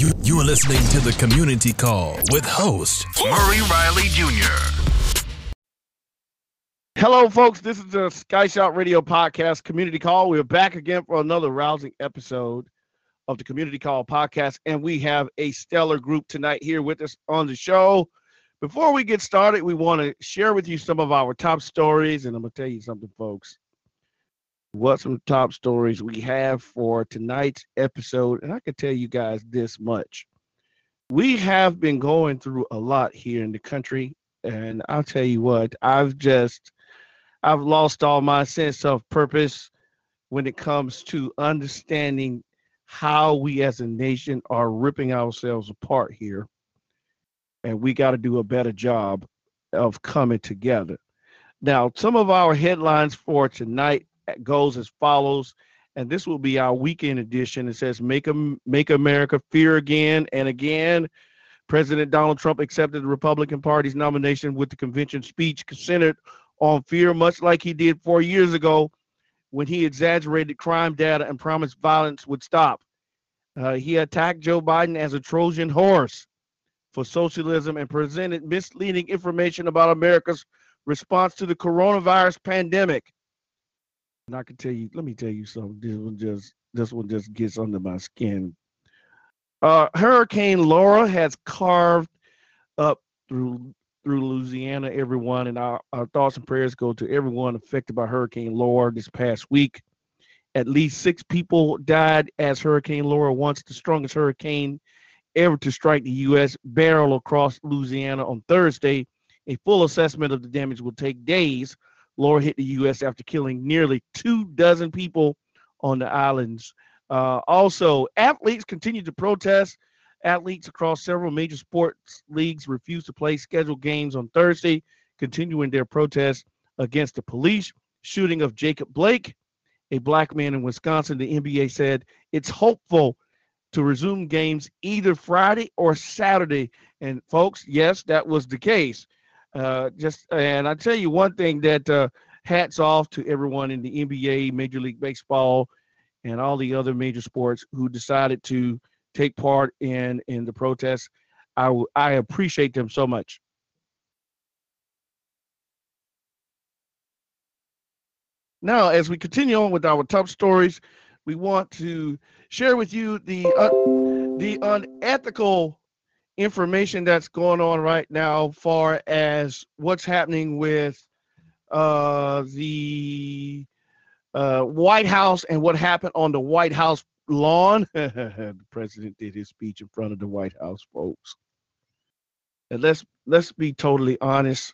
You, are listening to the Community Call with host Murray Riley Jr. Hello, folks. This is the Sky Shot Radio Podcast Community Call. We're back again for another rousing episode of the Community Call Podcast, and we have a stellar group tonight here with us on the show. Before we get started, we want to share with you some of our top stories, and I'm going to tell you something, folks what some top stories we have for tonight's episode. And I can tell you guys this much. We have been going through a lot here in the country. And I'll tell you what, I've just I've lost all my sense of purpose when it comes to understanding how we as a nation are ripping ourselves apart here. And we got to do a better job of coming together. Now, some of our headlines for tonight goes as follows, and this will be our weekend edition. It says, "Make make America fear again and again." President Donald Trump accepted the Republican Party's nomination with the convention speech centered on fear, much like he did four years ago when he exaggerated crime data and promised violence would stop. Uh, he attacked Joe Biden as a Trojan horse for socialism and presented misleading information about America's response to the coronavirus pandemic. And I can tell you, let me tell you something. This one just this one just gets under my skin. Uh, Hurricane Laura has carved up through through Louisiana, everyone, and our, our thoughts and prayers go to everyone affected by Hurricane Laura this past week. At least six people died as Hurricane Laura, once the strongest hurricane ever to strike the U.S., barreled across Louisiana on Thursday. A full assessment of the damage will take days, Laura hit the U.S. after killing nearly two dozen people on the islands. Uh, also, athletes continue to protest. Athletes across several major sports leagues refused to play scheduled games on Thursday, continuing their protest against the police shooting of Jacob Blake, a black man in Wisconsin. The NBA said it's hopeful to resume games either Friday or Saturday. And folks, yes, that was the case. Uh, just and I tell you one thing that uh, hats off to everyone in the NBA, Major League Baseball, and all the other major sports who decided to take part in in the protests. I I appreciate them so much. Now, as we continue on with our top stories, we want to share with you the uh, the unethical information that's going on right now far as what's happening with uh, the uh, White House and what happened on the White House lawn. the president did his speech in front of the White House, folks. And let's let's be totally honest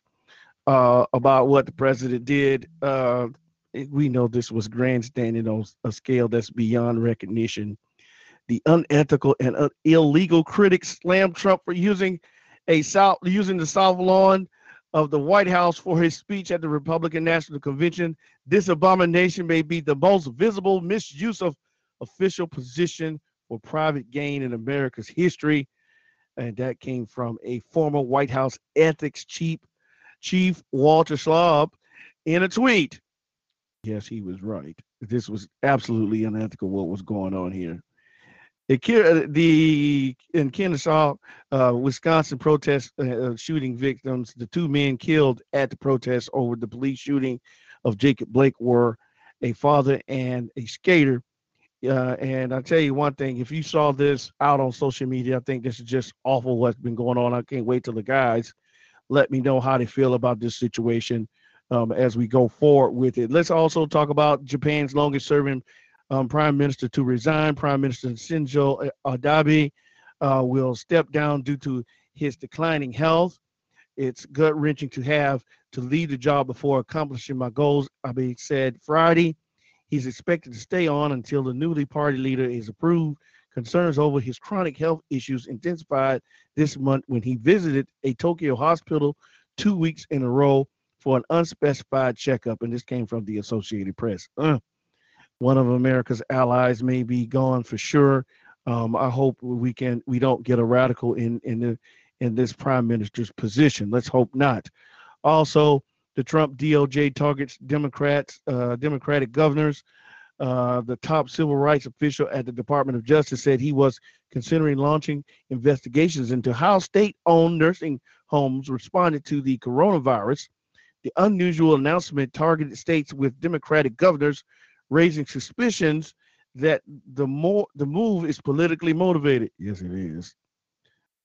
uh, about what the president did. Uh, we know this was grandstanding on a scale that's beyond recognition the unethical and uh, illegal critics slammed Trump for using a south using the south lawn of the White House for his speech at the Republican National Convention. This abomination may be the most visible misuse of official position for private gain in America's history. And that came from a former White House ethics chief, Chief Walter Shaub, in a tweet. Yes, he was right. This was absolutely unethical what was going on here. The, the in Kenosha, uh, Wisconsin protest uh, shooting victims, the two men killed at the protest over the police shooting of Jacob Blake were a father and a skater. Uh, and I tell you one thing, if you saw this out on social media, I think this is just awful what's been going on. I can't wait till the guys let me know how they feel about this situation um, as we go forward with it. Let's also talk about Japan's longest serving um, prime minister to resign. Prime Minister Shinzo Abe uh, will step down due to his declining health. It's gut wrenching to have to leave the job before accomplishing my goals. Abe said Friday. He's expected to stay on until the newly party leader is approved. Concerns over his chronic health issues intensified this month when he visited a Tokyo hospital two weeks in a row for an unspecified checkup. And this came from the Associated Press. Uh, one of America's allies may be gone for sure. Um, I hope we can we don't get a radical in in the in this prime minister's position. Let's hope not. Also, the Trump DOJ targets Democrats, uh, Democratic governors. uh, the top civil rights official at the Department of Justice, said he was considering launching investigations into how state owned nursing homes responded to the coronavirus. The unusual announcement targeted states with Democratic governors, raising suspicions that the more the move is politically motivated. Yes, it is.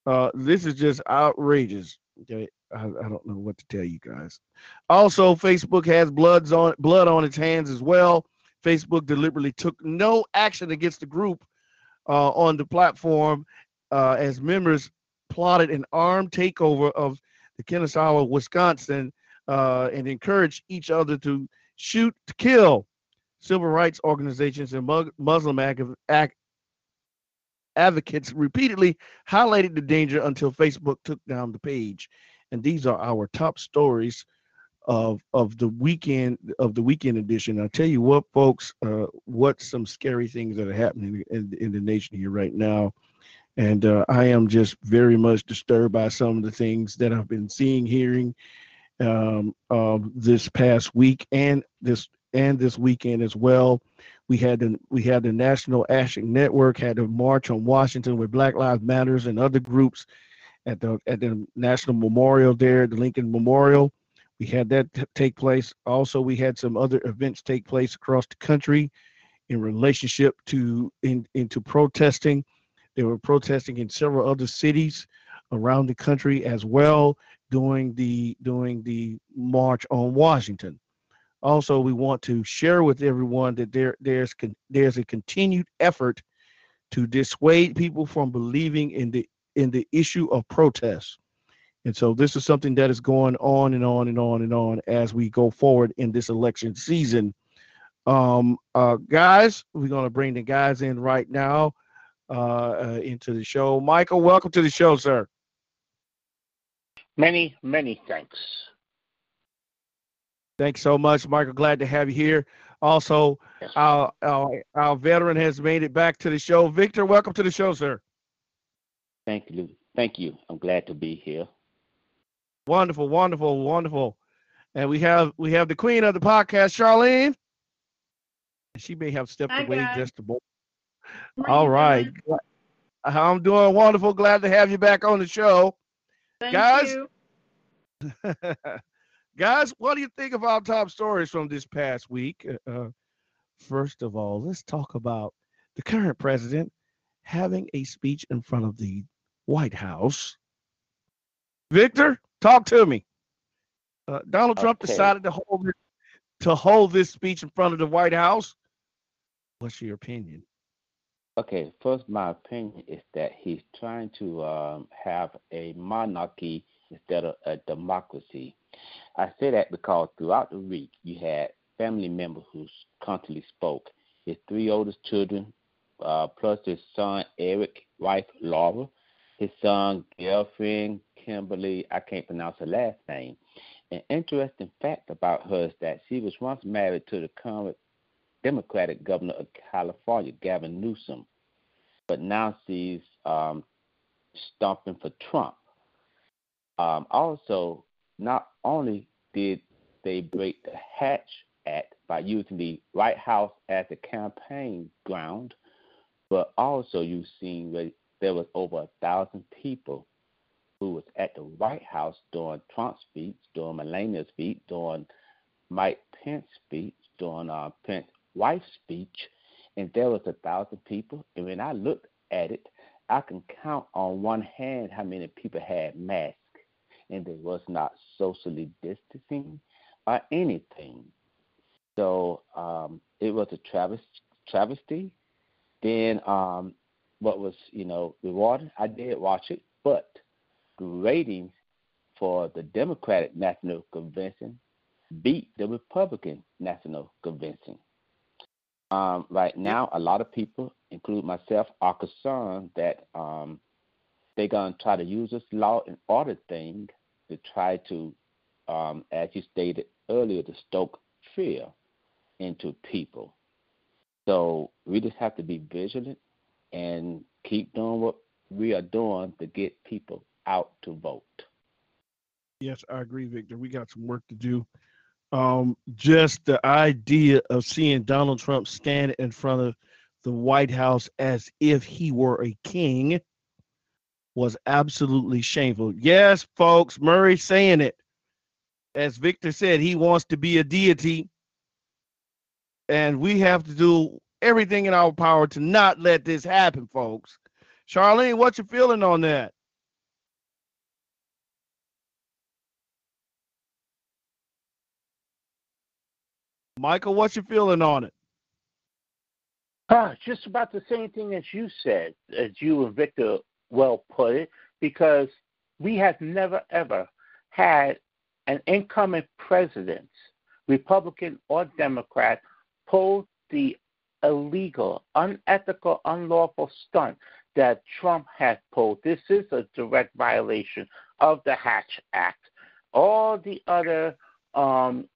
Uh, this is just outrageous. Okay, I, I don't know what to tell you guys. Also, Facebook has bloods on blood on its hands as well. Facebook deliberately took no action against the group uh, on the platform uh, as members plotted an armed takeover of the Kenosha, Wisconsin, uh, and encouraged each other to shoot to kill. Civil rights organizations and Muslim advocates repeatedly highlighted the danger until Facebook took down the page. And these are our top stories of of the weekend of the weekend edition. I'll tell you what, folks, uh, what some scary things that are happening in, in the nation here right now. And uh, I am just very much disturbed by some of the things that I've been seeing, hearing um, this past week and this and this weekend as well. We had the we had the National Action Network had a march on Washington with Black Lives Matters and other groups at the at the National Memorial there, the Lincoln Memorial. We had that take place. Also, we had some other events take place across the country in relationship to in, into protesting. They were protesting in several other cities around the country as well during the during the march on Washington. Also, we want to share with everyone that there there's there's a continued effort to dissuade people from believing in the in the issue of protest. And so this is something that is going on and on and on and on as we go forward in this election season. Um, uh, guys, we're going to bring the guys in right now uh, uh, into the show. Michael, welcome to the show, sir. Many, many thanks. Thanks so much, Michael. Glad to have you here. Also, our, our, our veteran has made it back to the show. Victor, welcome to the show, sir. Thank you. Thank you. I'm glad to be here. Wonderful, wonderful, wonderful. And we have we have the queen of the podcast, Charlene. She may have stepped Hi, away guys. just a moment. All right. Doing? I'm doing wonderful. Glad to have you back on the show. Thank guys, you. guys, what do you think of our top stories from this past week? Uh, uh, first of all, let's talk about the current president having a speech in front of the White House. Victor, Talk to me. Uh, Donald Trump okay. decided to hold to hold this speech in front of the White House. What's your opinion? Okay, first, my opinion is that he's trying to um, have a monarchy instead of a democracy. I say that because throughout the week you had family members who constantly spoke. His three oldest children, uh, plus his son Eric, wife Laura, his son girlfriend Kimberly, I can't pronounce her last name. An interesting fact about her is that she was once married to the current Democratic governor of California, Gavin Newsom, but now she's um, stomping for Trump. Um, also, not only did they break the Hatch Act by using the White House as a campaign ground, but also you've seen where there was over a thousand people who was at the White House during Trump's speech, during Melania's speech, during Mike Pence's speech, during uh, Pence's wife's speech, and there was a thousand people. And when I looked at it, I can count on one hand how many people had masks, and they was not socially distancing or anything. So um, it was a travesty. travesty. Then um, what was you know rewarding? I did watch it, but the ratings for the Democratic National Convention beat the Republican National Convention. Um, right now, a lot of people, including myself, are concerned that um, they're going to try to use this law and order thing to try to, um, as you stated earlier, to stoke fear into people. So we just have to be vigilant and keep doing what we are doing to get people out to vote. Yes, I agree, Victor. We got some work to do Um, just the idea of seeing Donald Trump stand in front of the White House as if he were a king was absolutely shameful. Yes, folks, Murray saying it. As Victor said, he wants to be a deity. And we have to do everything in our power to not let this happen, folks. Charlene, what's your feeling on that? Michael, what's your feeling on it? Uh, just about the same thing as you said, as you and Victor well put it, because we have never ever had an incoming president, Republican or Democrat, pull the illegal, unethical, unlawful stunt that Trump has pulled. This is a direct violation of the Hatch Act. All the other um,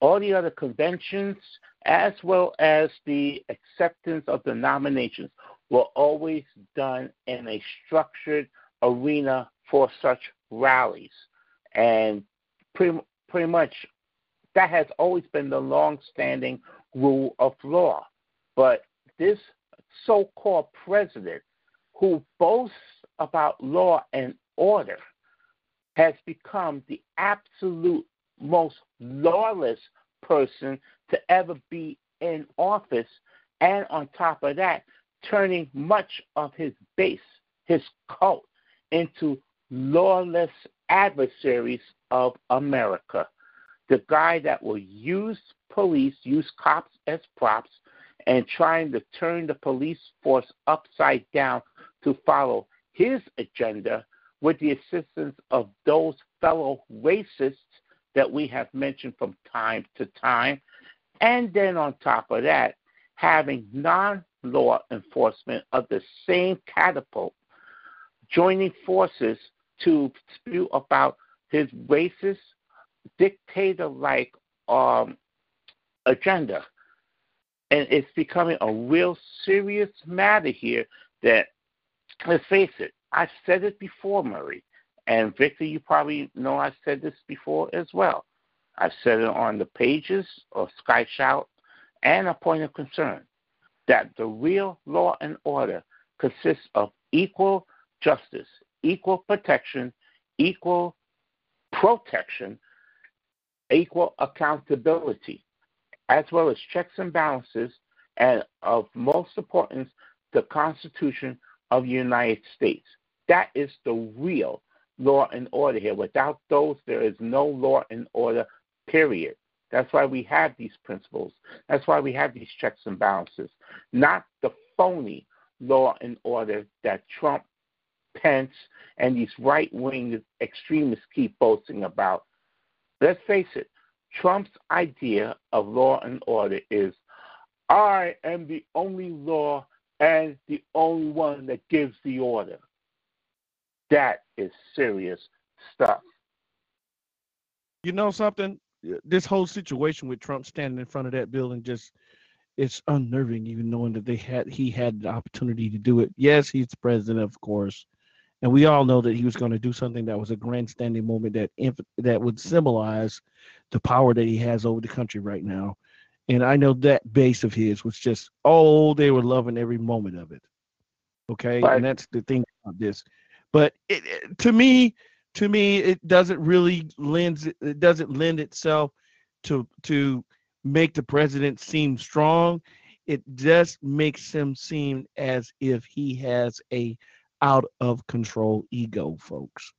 all the other conventions, as well as the acceptance of the nominations, were always done in a structured arena for such rallies. And pretty, pretty much that has always been the long-standing rule of law. But this so-called president who boasts about law and order has become the absolute most lawless person to ever be in office, and on top of that, turning much of his base, his cult, into lawless adversaries of America. The guy that will use police, use cops as props, and trying to turn the police force upside down to follow his agenda with the assistance of those fellow racists that we have mentioned from time to time. And then on top of that, having non law enforcement of the same catapult joining forces to spew about his racist, dictator like um, agenda. And it's becoming a real serious matter here that, let's face it, I've said it before, Murray. And Victor, you probably know I've said this before as well. I've said it on the pages of Sky Shout and a point of concern that the real law and order consists of equal justice, equal protection, equal protection, equal accountability, as well as checks and balances, and of most importance, the Constitution of the United States. That is the real law and order here. Without those, there is no law and order, period. That's why we have these principles. That's why we have these checks and balances, not the phony law and order that Trump, Pence, and these right wing extremists keep boasting about. Let's face it, Trump's idea of law and order is I am the only law and the only one that gives the order. That is serious stuff. You know something? Uh, this whole situation with Trump standing in front of that building just it's unnerving even knowing that they had he had the opportunity to do it. Yes, he's the president, of course. And we all know that he was going to do something that was a grandstanding moment that inf- that would symbolize the power that he has over the country right now. And I know that base of his was just, oh, they were loving every moment of it. Okay. Right. And that's the thing about this. But it, it, to me, to me, it doesn't really lends it doesn't lend itself to to make the president seem strong. It just makes him seem as if he has a out of control ego, folks.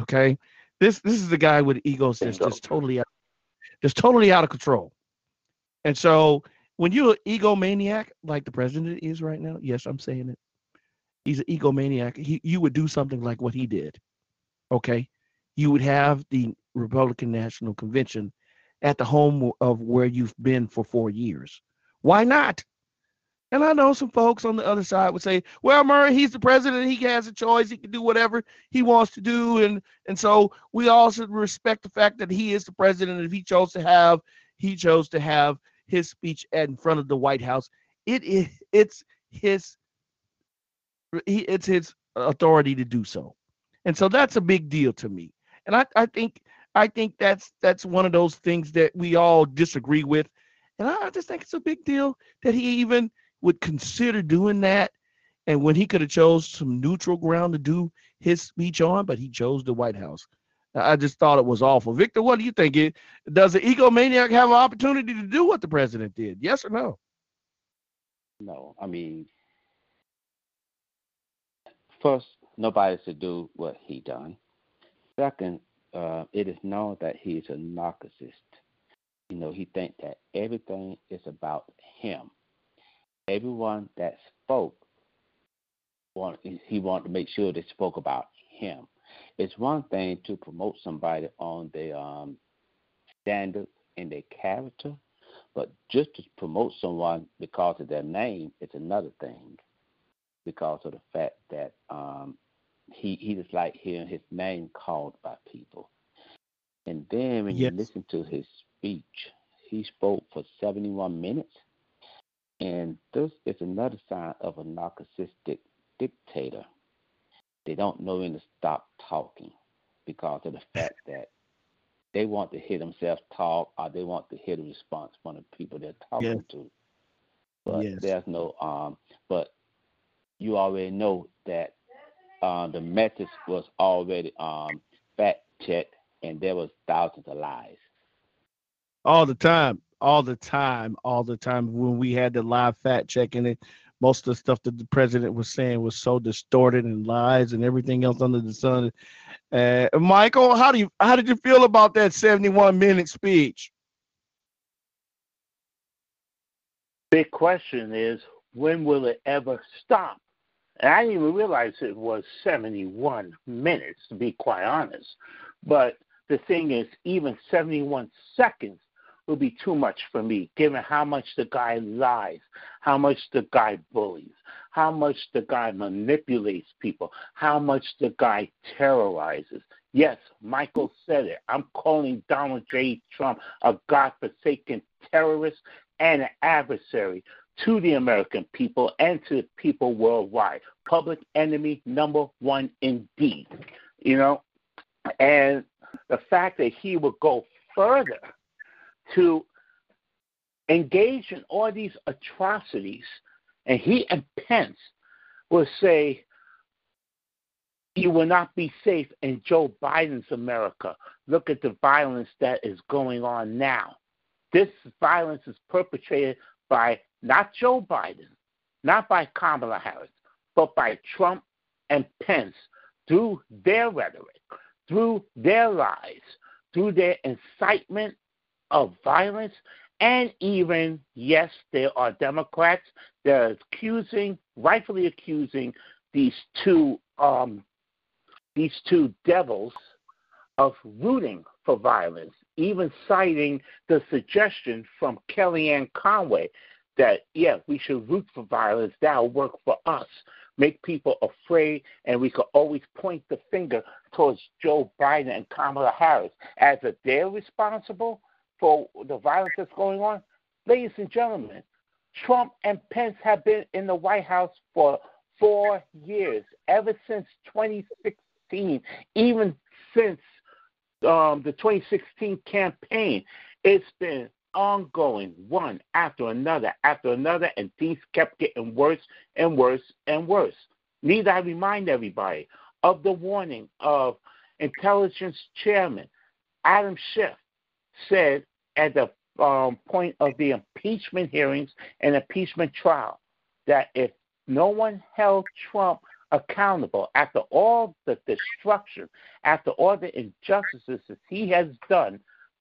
Okay, this this is the guy with egos that's just totally out, just totally out of control. And so when you're an egomaniac like the president is right now, yes, I'm saying it he's an egomaniac. He, you would do something like what he did. Okay. You would have the Republican National Convention at the home of where you've been for four years. Why not? And I know some folks on the other side would say, well, Murray, he's the president. He has a choice. He can do whatever he wants to do. And, and so we all should respect the fact that he is the president. If he chose to have, he chose to have his speech in front of the White House. It is, it's his it's his authority to do so. And so that's a big deal to me. And I, I think I think that's that's one of those things that we all disagree with, and I just think it's a big deal that he even would consider doing that. And when he could have chose some neutral ground to do his speech on, but he chose the White House. I just thought it was awful. Victor, what do you think? Does the egomaniac have an opportunity to do what the president did? Yes or no? No, I mean, first, nobody should do what he done. Second, uh, it is known that he is a narcissist. You know, he thinks that everything is about him. Everyone that spoke, want, he wanted to make sure they spoke about him. It's one thing to promote somebody on their um, standards and their character, but just to promote someone because of their name is another thing. Because of the fact that um, he he just like hearing his name called by people. And then when yes. you listen to his speech, he spoke for 71 minutes. And this is another sign of a narcissistic dictator. They don't know when to stop talking because of the fact that they want to hear themselves talk or they want to hear the response from the people they're talking yes. to. But yes. there's no um but you already know that uh, the message was already um fact checked and there was thousands of lies. All the time, all the time, all the time when we had the live fact checking it, most of the stuff that the president was saying was so distorted and lies and everything else under the sun. Uh, Michael, how do you how did you feel about that 71 minute speech? Big question is when will it ever stop? And I didn't even realize it was 71 minutes, to be quite honest. But the thing is, even 71 seconds would be too much for me, given how much the guy lies, how much the guy bullies, how much the guy manipulates people, how much the guy terrorizes. Yes, Michael said it. I'm calling Donald J. Trump a godforsaken terrorist and an adversary to the American people and to the people worldwide. Public enemy number one indeed. You know, and the fact that he would go further to engage in all these atrocities, and he and Pence will say, you will not be safe in Joe Biden's America. Look at the violence that is going on now. This violence is perpetrated by not Joe Biden, not by Kamala Harris, but by Trump and Pence through their rhetoric, through their lies, through their incitement of violence, and even, yes, there are Democrats that are accusing, rightfully accusing, these two um, these two devils of rooting for violence, even citing the suggestion from Kellyanne Conway that, yeah, we should root for violence. That'll work for us. Make people afraid, and we could always point the finger towards Joe Biden and Kamala Harris as if they're responsible for the violence that's going on. Ladies and gentlemen, Trump and Pence have been in the White House for four years, ever since 2016, even since um, the 2016 campaign. It's been ongoing, one after another, after another, and things kept getting worse and worse and worse. Need I remind everybody of the warning of intelligence chairman Adam Schiff said at the um, point of the impeachment hearings and impeachment trial that if no one held Trump accountable after all the destruction, after all the injustices that he has done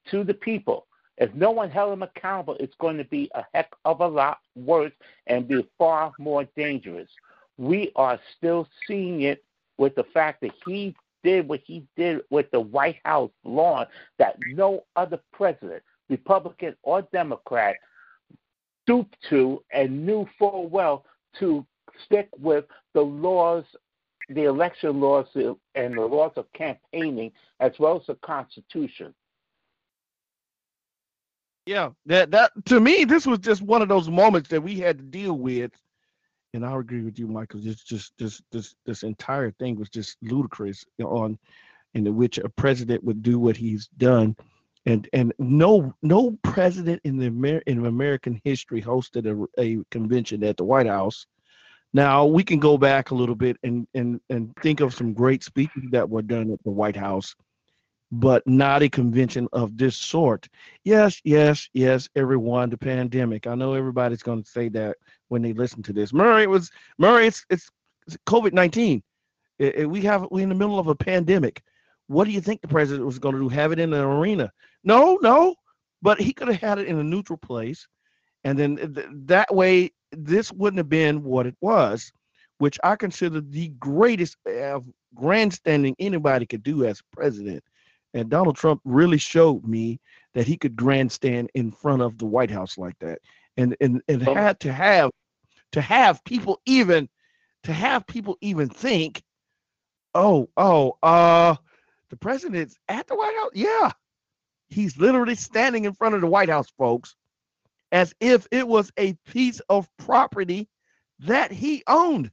to the people, if no one held him accountable, it's going to be a heck of a lot worse and be far more dangerous. We are still seeing it with the fact that he did what he did with the White House lawn that no other president, Republican or Democrat, stooped to and knew full well to stick with the laws, the election laws, and the laws of campaigning, as well as the Constitution. Yeah, that that to me, this was just one of those moments that we had to deal with. And I agree with you, Michael. Just, just, this, this, this entire thing was just ludicrous on in which a president would do what he's done. And and no no president in the Amer- in American history hosted a, a convention at the White House. Now we can go back a little bit and and and think of some great speeches that were done at the White House, but not a convention of this sort. Yes, yes, yes. Everyone, the pandemic. I know everybody's going to say that when they listen to this. Murray, it was Murray. It's it's, COVID nineteen. We have we're in the middle of a pandemic. What do you think the president was going to do? Have it in an arena? No, no. But he could have had it in a neutral place, and then th- that way this wouldn't have been what it was, which I consider the greatest eh, of grandstanding anybody could do as president. And Donald Trump really showed me that he could grandstand in front of the White House like that, and and and Oh. had to have to have people even to have people even think, oh oh uh, the president's at the White House. Yeah, he's literally standing in front of the White House, folks, as if it was a piece of property that he owned.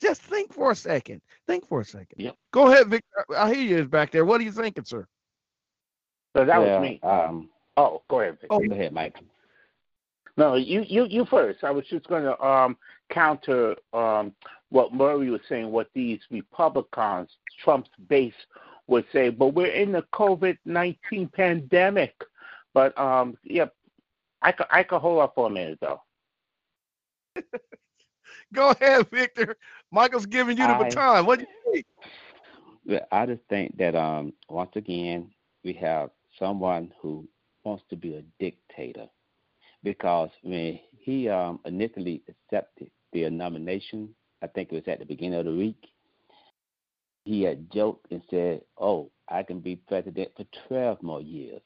Just think for a second. Think for a second. Yep. Go ahead, Victor. I hear you is back there. What are you thinking, sir? So that Well, was me. Um, Oh, go ahead. Vic. Oh. go ahead, Mike. No, you, you, you first. I was just going to um, counter um, what Murray was saying, what these Republicans, Trump's base, would say. But we're in the COVID nineteen pandemic. But um, yeah, I could I could hold off for a minute though. Go ahead, Victor. Michael's giving you the I- baton. What do you think? Well, I just think that um, once again we have someone who wants to be a dictator, because when he um, initially accepted the nomination, I think it was at the beginning of the week, he had joked and said, "Oh, I can be president for 12 more years."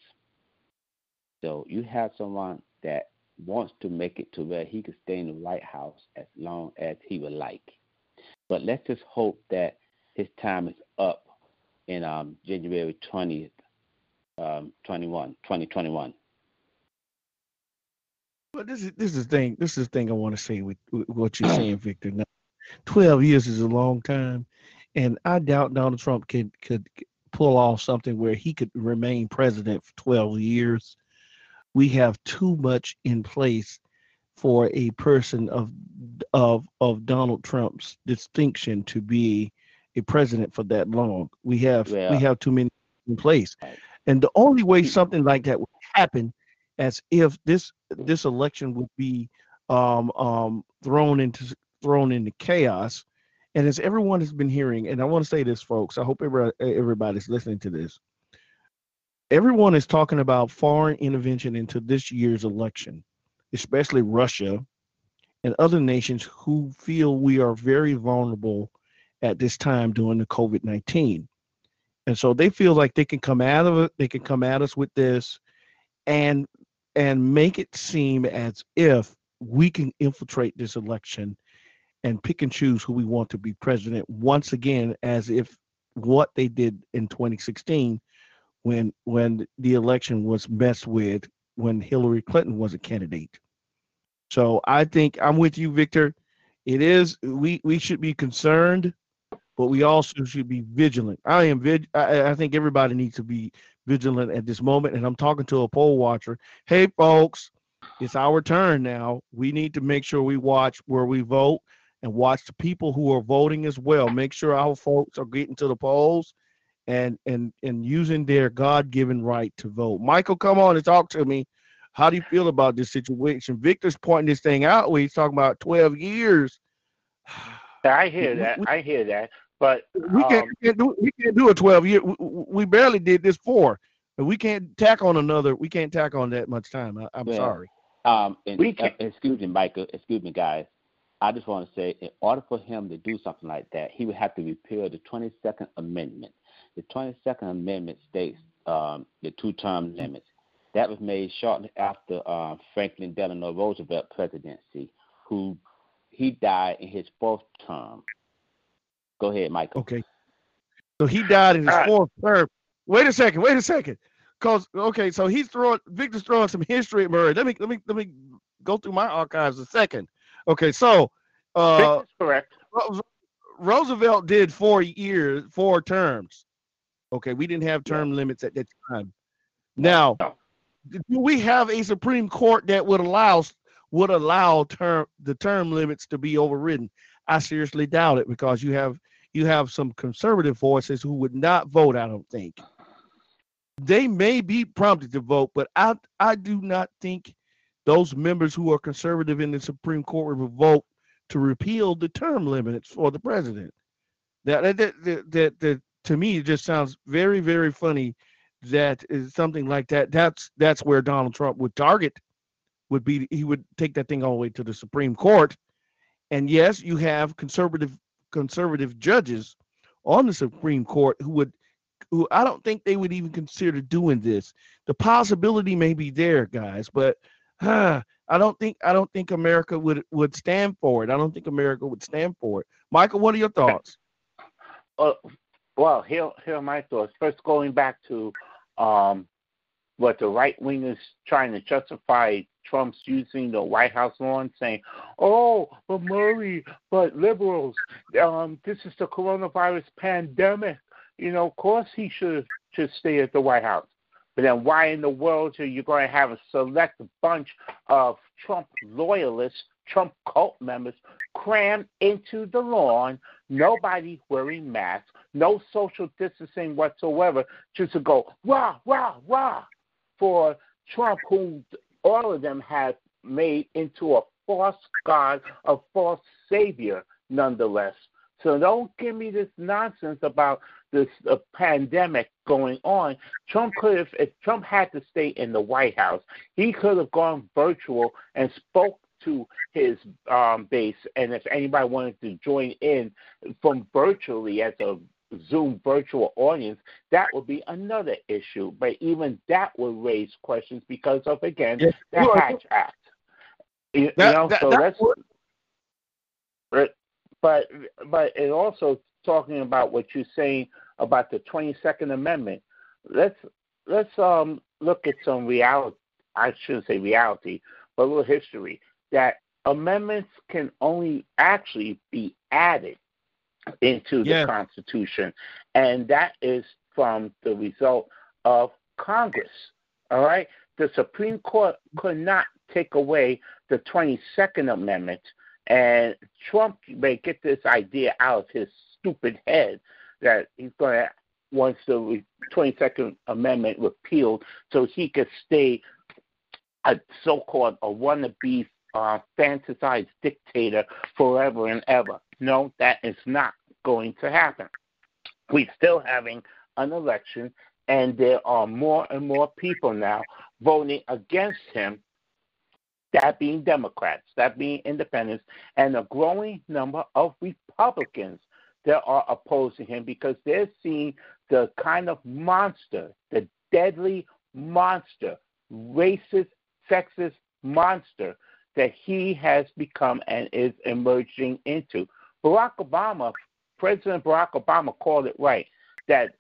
So you have someone that wants to make it to where he could stay in the White House as long as he would like. But let's just hope that his time is up in um, January 20th, um, 21, 2021. But this is this is the thing. This is the thing I want to say with, with what you're saying, Victor. Now, Twelve years is a long time, and I doubt Donald Trump could could pull off something where he could remain president for twelve years. We have too much in place for a person of of of Donald Trump's distinction to be a president for that long. We have Well- we have too many in place, and the only way something like that would happen, as if this this election would be um, um, thrown into thrown into chaos, and as everyone has been hearing, and I want to say this, folks, I hope everybody, everybody's listening to this. Everyone is talking about foreign intervention into this year's election, especially Russia and other nations who feel we are very vulnerable at this time during the COVID 19. And so they feel like they can come out of it, they can come at us with this and and make it seem as if we can infiltrate this election and pick and choose who we want to be president once again as if what they did in 2016 when when the election was messed with when Hillary Clinton was a candidate. So I think I'm with you, Victor. It is we we should be concerned, but we also should be vigilant. I am vid. I, I think everybody needs to be vigilant at this moment. And I'm talking to a poll watcher. Hey, folks, it's our turn now. We need to make sure we watch where we vote and watch the people who are voting as well. Make sure our folks are getting to the polls and and and using their God-given right to vote. Michael, come on and talk to me. How do you feel about this situation? Victor's pointing this thing out where he's talking about 12 years. I hear that. we- I hear that. But We can't, um, we can't do we can't do a 12 year. We, we barely did this four. We can't tack on another. We can't tack on that much time. I, I'm Well, sorry. Um, and, We uh, can- excuse me, Michael. Excuse me, guys. I just want to say, in order for him to do something like that, he would have to repeal the 22nd Amendment. The 22nd Amendment states um, the two-term limits. That was made shortly after uh, Franklin Delano Roosevelt presidency, who he died in his fourth term. Go ahead, Michael. Okay. So he died in his All right. fourth term. Wait a second. Wait a second. Cause okay, so he's throwing Victor's throwing some history at Murray. Let me let me let me go through my archives a second. Okay, so uh, correct. Roosevelt did four years, four terms. Okay, we didn't have term yeah. limits at that time. Now, do we have a Supreme Court that would allow would allow term the term limits to be overridden? I seriously doubt it because you have you have some conservative voices who would not vote. I don't think they may be prompted to vote, but I I do not think those members who are conservative in the Supreme Court would vote to repeal the term limits for the president. That that that, that, that to me it just sounds very very funny that is something like that. That's that's where Donald Trump would target would be he would take that thing all the way to the Supreme Court. And yes, you have conservative conservative judges on the Supreme Court who would who I don't think they would even consider doing this. The possibility may be there, guys, but I don't think I don't think America would would stand for it. I don't think America would stand for it. Michael, what are your thoughts? Uh, well, here here are my thoughts. First, going back to um, what the right wing is trying to justify Trump's using the White House lawn, saying, "Oh, but Murray, but liberals, um, this is the coronavirus pandemic. You know, of course he should should stay at the White House. But then why in the world are you going to have a select bunch of Trump loyalists, Trump cult members crammed into the lawn, nobody wearing masks, no social distancing whatsoever, just to go rah, rah, rah for Trump, who all of them had made into a false god, a false savior, nonetheless. So don't give me this nonsense about this uh, pandemic going on. Trump could have, if Trump had to stay in the White House, he could have gone virtual and spoke to his um, base. And if anybody wanted to join in from virtually as a Zoom virtual audience, that would be another issue. But even that would raise questions because of again yes. the Hatch Act. You, that, you know, that, so that. Would... But but it also talking about what you're saying about the 22nd Amendment. Let's let's um look at some reality. I shouldn't say reality, but a little history. That amendments can only actually be added into the yeah. Constitution, and that is from the result of Congress. All right, the Supreme Court could not take away the 22nd Amendment, and Trump may get this idea out of his stupid head that he's going to once the 22nd Amendment repealed, so he could stay a so-called a wannabe uh, fantasized dictator forever and ever. No, that is not going to happen. We're still having an election, and there are more and more people now voting against him, that being Democrats, that being independents, and a growing number of Republicans that are opposing him because they're seeing the kind of monster, the deadly monster, racist, sexist monster that he has become and is emerging into. Barack Obama, President Barack Obama called it right that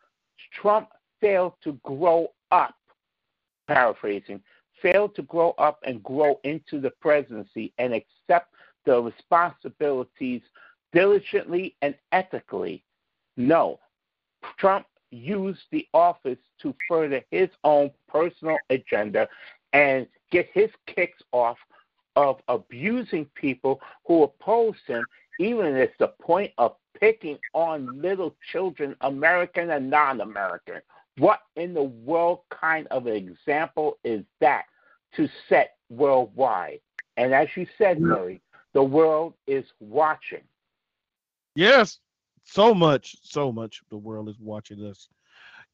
Trump failed to grow up, paraphrasing, failed to grow up and grow into the presidency and accept the responsibilities diligently and ethically. No, Trump used the office to further his own personal agenda and get his kicks off of abusing people who opposed him, even at the point of picking on little children, American and non American. What in the world kind of example is that to set worldwide? And as you said, Murray, the world is watching. Yes, so much, so much. The world is watching us,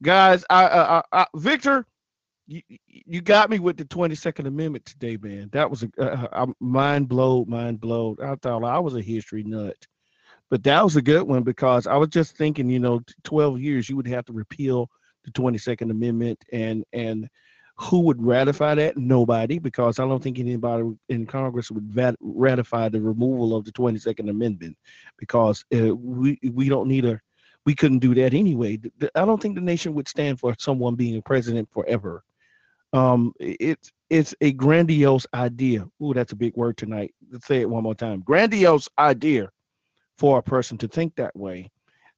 guys. I, I, I Victor, you, you got me with the Twenty Second Amendment today, man. That was a uh, uh mind blow, mind blow. I thought I was a history nut, but that was a good one because I was just thinking, you know, twelve years you would have to repeal the Twenty Second Amendment, and and who would ratify that? Nobody, because I don't think anybody in Congress would vat- ratify the removal of the 22nd Amendment, because uh, we we don't need a we couldn't do that anyway. I don't think the nation would stand for someone being a president forever. Um, it's it's a grandiose idea. Ooh, that's a big word tonight. Let's say it one more time. Grandiose idea for a person to think that way,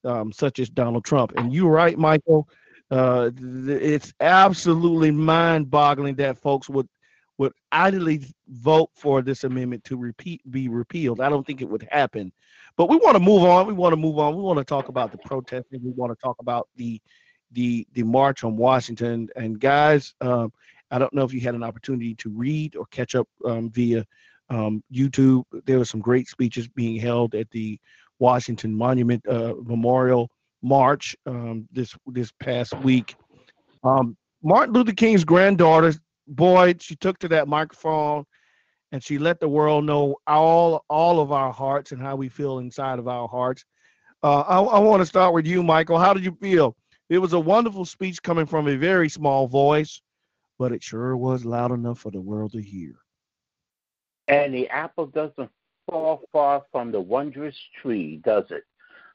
um, such as Donald Trump. And you're right, Michael Uh, it's absolutely mind-boggling that folks would would idly vote for this amendment to repeat be repealed. I don't think it would happen. But we want to move on. We want to move on. We want to talk about the protesting. We want to talk about the the the march on Washington. And guys, um, I don't know if you had an opportunity to read or catch up um, via um, YouTube. There were some great speeches being held at the Washington Monument uh, Memorial March um, this this past week. Um, Martin Luther King's granddaughter, boy, she took to that microphone and she let the world know all all of our hearts and how we feel inside of our hearts. Uh, I, I want to start with you, Michael. How did you feel? It was a wonderful speech coming from a very small voice, but it sure was loud enough for the world to hear. And the apple doesn't fall far from the wondrous tree, does it?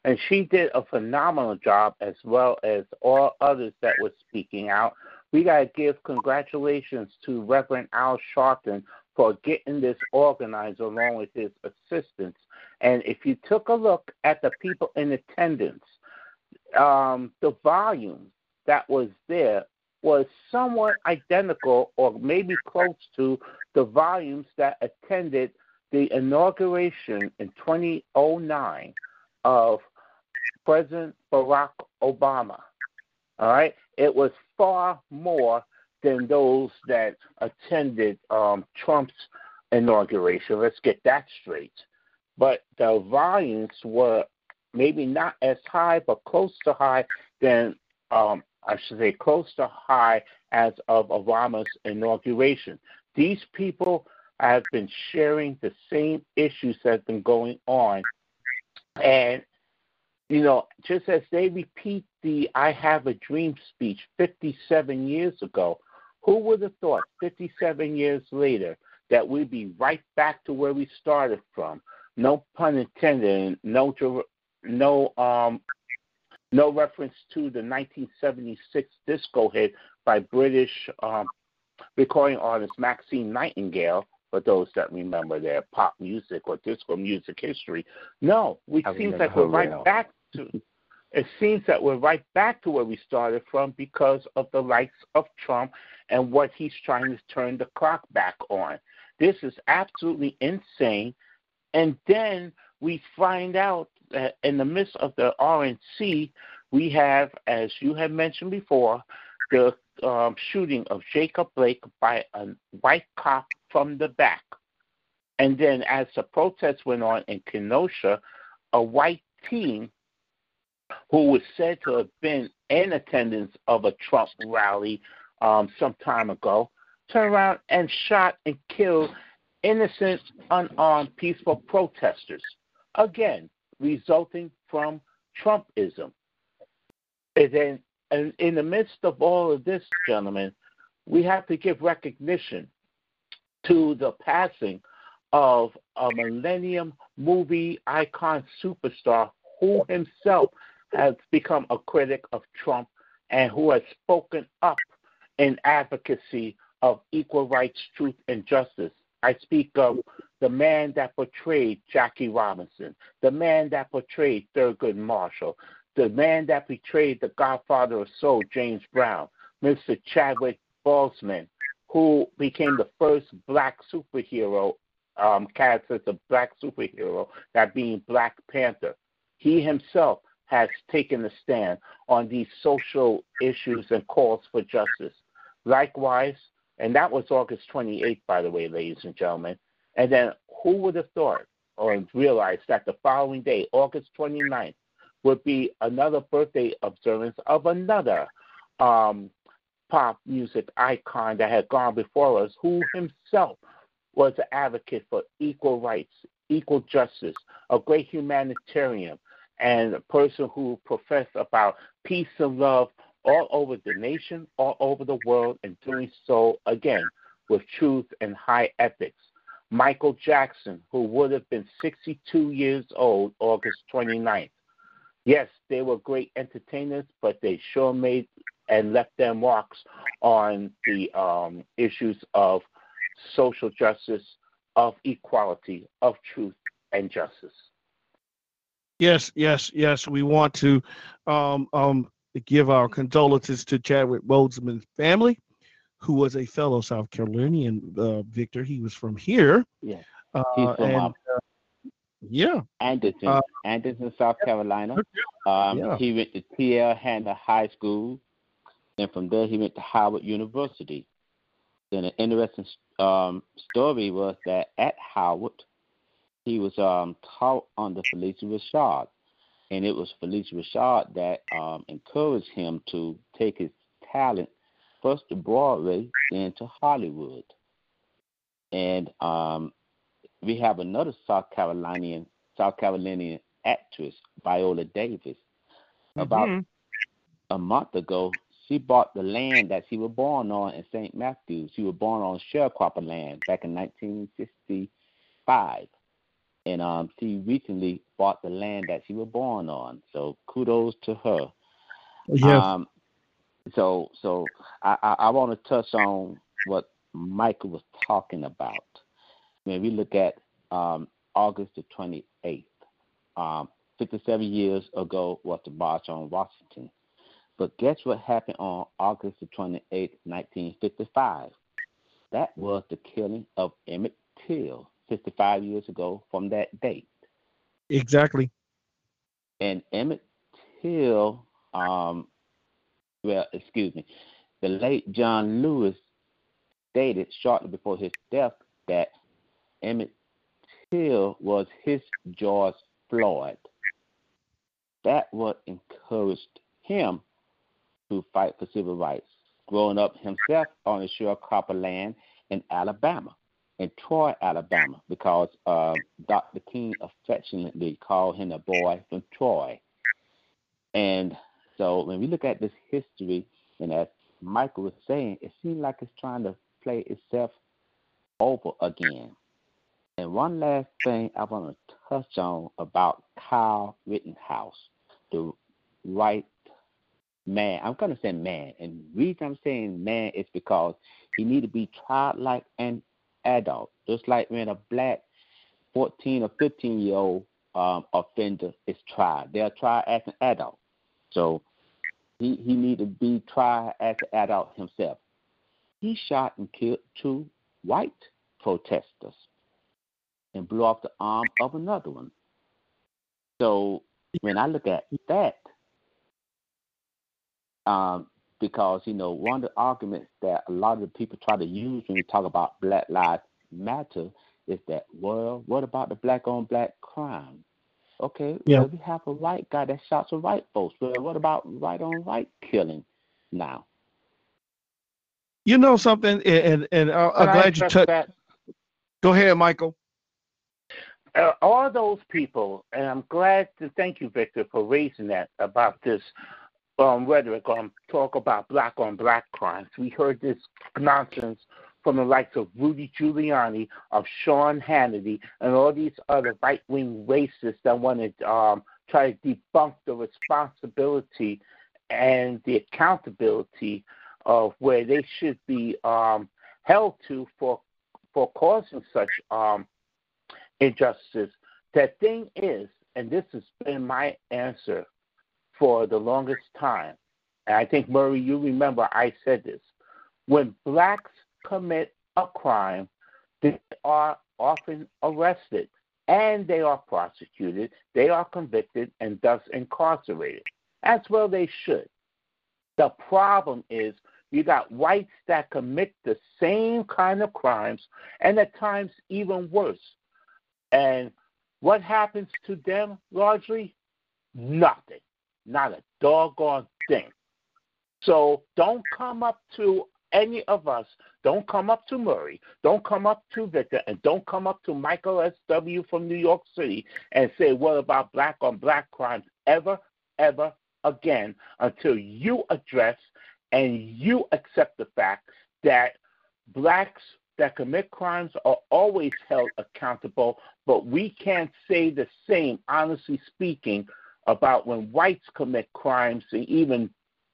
And she did a phenomenal job as well as all others that were speaking out. We got to give congratulations to Reverend Al Sharpton for getting this organized along with his assistants. And if you took a look at the people in attendance, um, the volume that was there was somewhat identical or maybe close to the volumes that attended the inauguration in 2009 of President Barack Obama. All right, it was far more than those that attended um, Trump's inauguration. Let's get that straight. But the volumes were maybe not as high, but close to high than um, I should say close to high as of Obama's inauguration. These people have been sharing the same issues that have been going on, and you know, just as they repeat the "I Have a Dream" speech 57 years ago, who would have thought 57 years later that we'd be right back to where we started from? No pun intended. No, no, um, no reference to the 1976 disco hit by British um, recording artist Maxine Nightingale. For those that remember their pop music or disco music history, no, it seems like we're right back to it seems that we're right back to where we started from because of the likes of Trump and what he's trying to turn the clock back on. This is absolutely insane. And then we find out that in the midst of the RNC, we have, as you have mentioned before, the um, shooting of Jacob Blake by a white cop from the back. And then, as the protests went on in Kenosha, a white teen who was said to have been in attendance of a Trump rally um, some time ago, turned around and shot and killed innocent, unarmed, peaceful protesters. Again, resulting from Trumpism. And then, and in the midst of all of this, gentlemen, we have to give recognition to the passing of a millennium movie icon superstar who himself has become a critic of Trump and who has spoken up in advocacy of equal rights, truth, and justice. I speak of the man that portrayed Jackie Robinson, the man that portrayed Thurgood Marshall, the man that portrayed the godfather of soul, James Brown, Mr. Chadwick Boseman, who became the first black superhero, um, cast as a black superhero, that being Black Panther. He himself has taken a stand on these social issues and calls for justice. Likewise, and that was August 28th, by the way, ladies and gentlemen. And then who would have thought or realized that the following day, August 29th, would be another birthday observance of another um, pop music icon that had gone before us, who himself was an advocate for equal rights, equal justice, a great humanitarian, and a person who professed about peace and love all over the nation, all over the world, and doing so again with truth and high ethics. Michael Jackson, who would have been 62 years old August 29th. Yes, they were great entertainers, but they sure made and left their marks on the um, issues of social justice, of equality, of truth and justice. Yes, yes, yes. We want to um, um, give our condolences to Chadwick Boseman's family, who was a fellow South Carolinian. Uh, Victor, he was from here. Yeah. Uh, He's from and, um, uh, yeah, Anderson, Uh, Anderson, South Carolina. Um, Yeah. He went to T.L. Hanna High School, and from there he went to Howard University. Then an interesting um, story was that at Howard, he was um, taught under Phylicia Rashad, and it was Phylicia Rashad that um, encouraged him to take his talent first to Broadway, then to Hollywood. And um, we have another South Carolinian South Carolinian actress, Viola Davis. About Mhm. a month ago, she bought the land that she was born on in St. Matthews. She was born on sharecropper land back in 1965, and um, she recently bought the land that she was born on. So kudos to her. yeah, Um, so so I, I, I want to touch on what Michael was talking about. When we look at um, August the 28th, um, 57 years ago was the March on Washington. But guess what happened on August the 28th, 1955? That was the killing of Emmett Till 55 years ago from that date exactly. and Emmett Till, um, well, excuse me, the late John Lewis stated shortly before his death that Emmett Till was his George Floyd. That what encouraged him to fight for civil rights. Growing up himself on the sharecropper land in Alabama, in Troy, Alabama, because uh, Dr. King affectionately called him a boy from Troy. And so when we look at this history, and as Michael was saying, it seems like it's trying to play itself over again. And one last thing I want to touch on about Kyle Rittenhouse, the right man. I'm going to say man. And the reason I'm saying man is because he need to be tried like an adult, just like when a black 14 or 15 year old um, offender is tried. They're tried as an adult. So he, he need to be tried as an adult himself. He shot and killed two white protesters and blew off the arm of another one. So when I look at that, um, because you know one of the arguments that a lot of the people try to use when we talk about Black Lives Matter is that well, what about the black on black crime? Okay, Yeah. well we have a white guy that shot some white folks. Well, what about right on right killing now? You know something, and and I- I'm Can I glad you address touched. that? Go ahead, Michael. uh, all those people, and I'm glad to thank you, Victor, for raising that about this um, rhetoric on talk about black on black crimes. We heard this nonsense from the likes of Rudy Giuliani, of Sean Hannity, and all these other right wing racists that want to um, try to debunk the responsibility and the accountability of where they should be um, held to for for causing such um, injustice. The thing is, and this has been my answer for the longest time, and I think, Murray, you remember I said this. When blacks commit a crime, they are often arrested and they are prosecuted, they are convicted, and thus incarcerated. As well, they should. The problem is you got whites that commit the same kind of crimes and at times even worse. And what happens to them largely? Nothing. Not a doggone thing. So don't come up to any of us. Don't come up to Murray. Don't come up to Victor. And don't come up to Michael S.W. from New York City and say, what about black on black crimes? Ever, ever again until you address and you accept the fact that blacks that commit crimes are always held accountable, but we can't say the same, honestly speaking, about when whites commit crimes, and even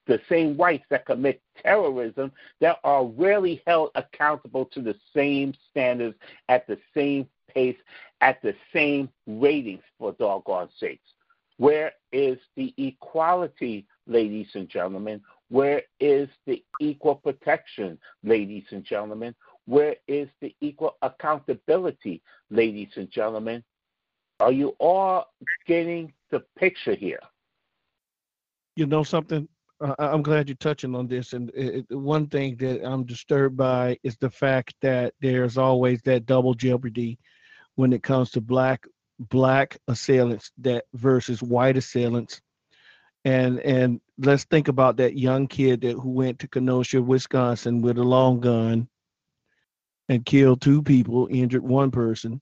the same whites that commit terrorism that are rarely held accountable to the same standards at the same pace, at the same ratings, for doggone sakes. Where is the equality ladies and gentlemen? Where is the equal protection, ladies and gentlemen? Where is the equal accountability, ladies and gentlemen? Are you all getting the picture here? You know something? I'm glad you're touching on this. And it, one thing that I'm disturbed by is the fact that there's always that double jeopardy when it comes to black black assailants that versus white assailants. And and let's think about that young kid that who went to Kenosha, Wisconsin with a long gun and killed two people, injured one person.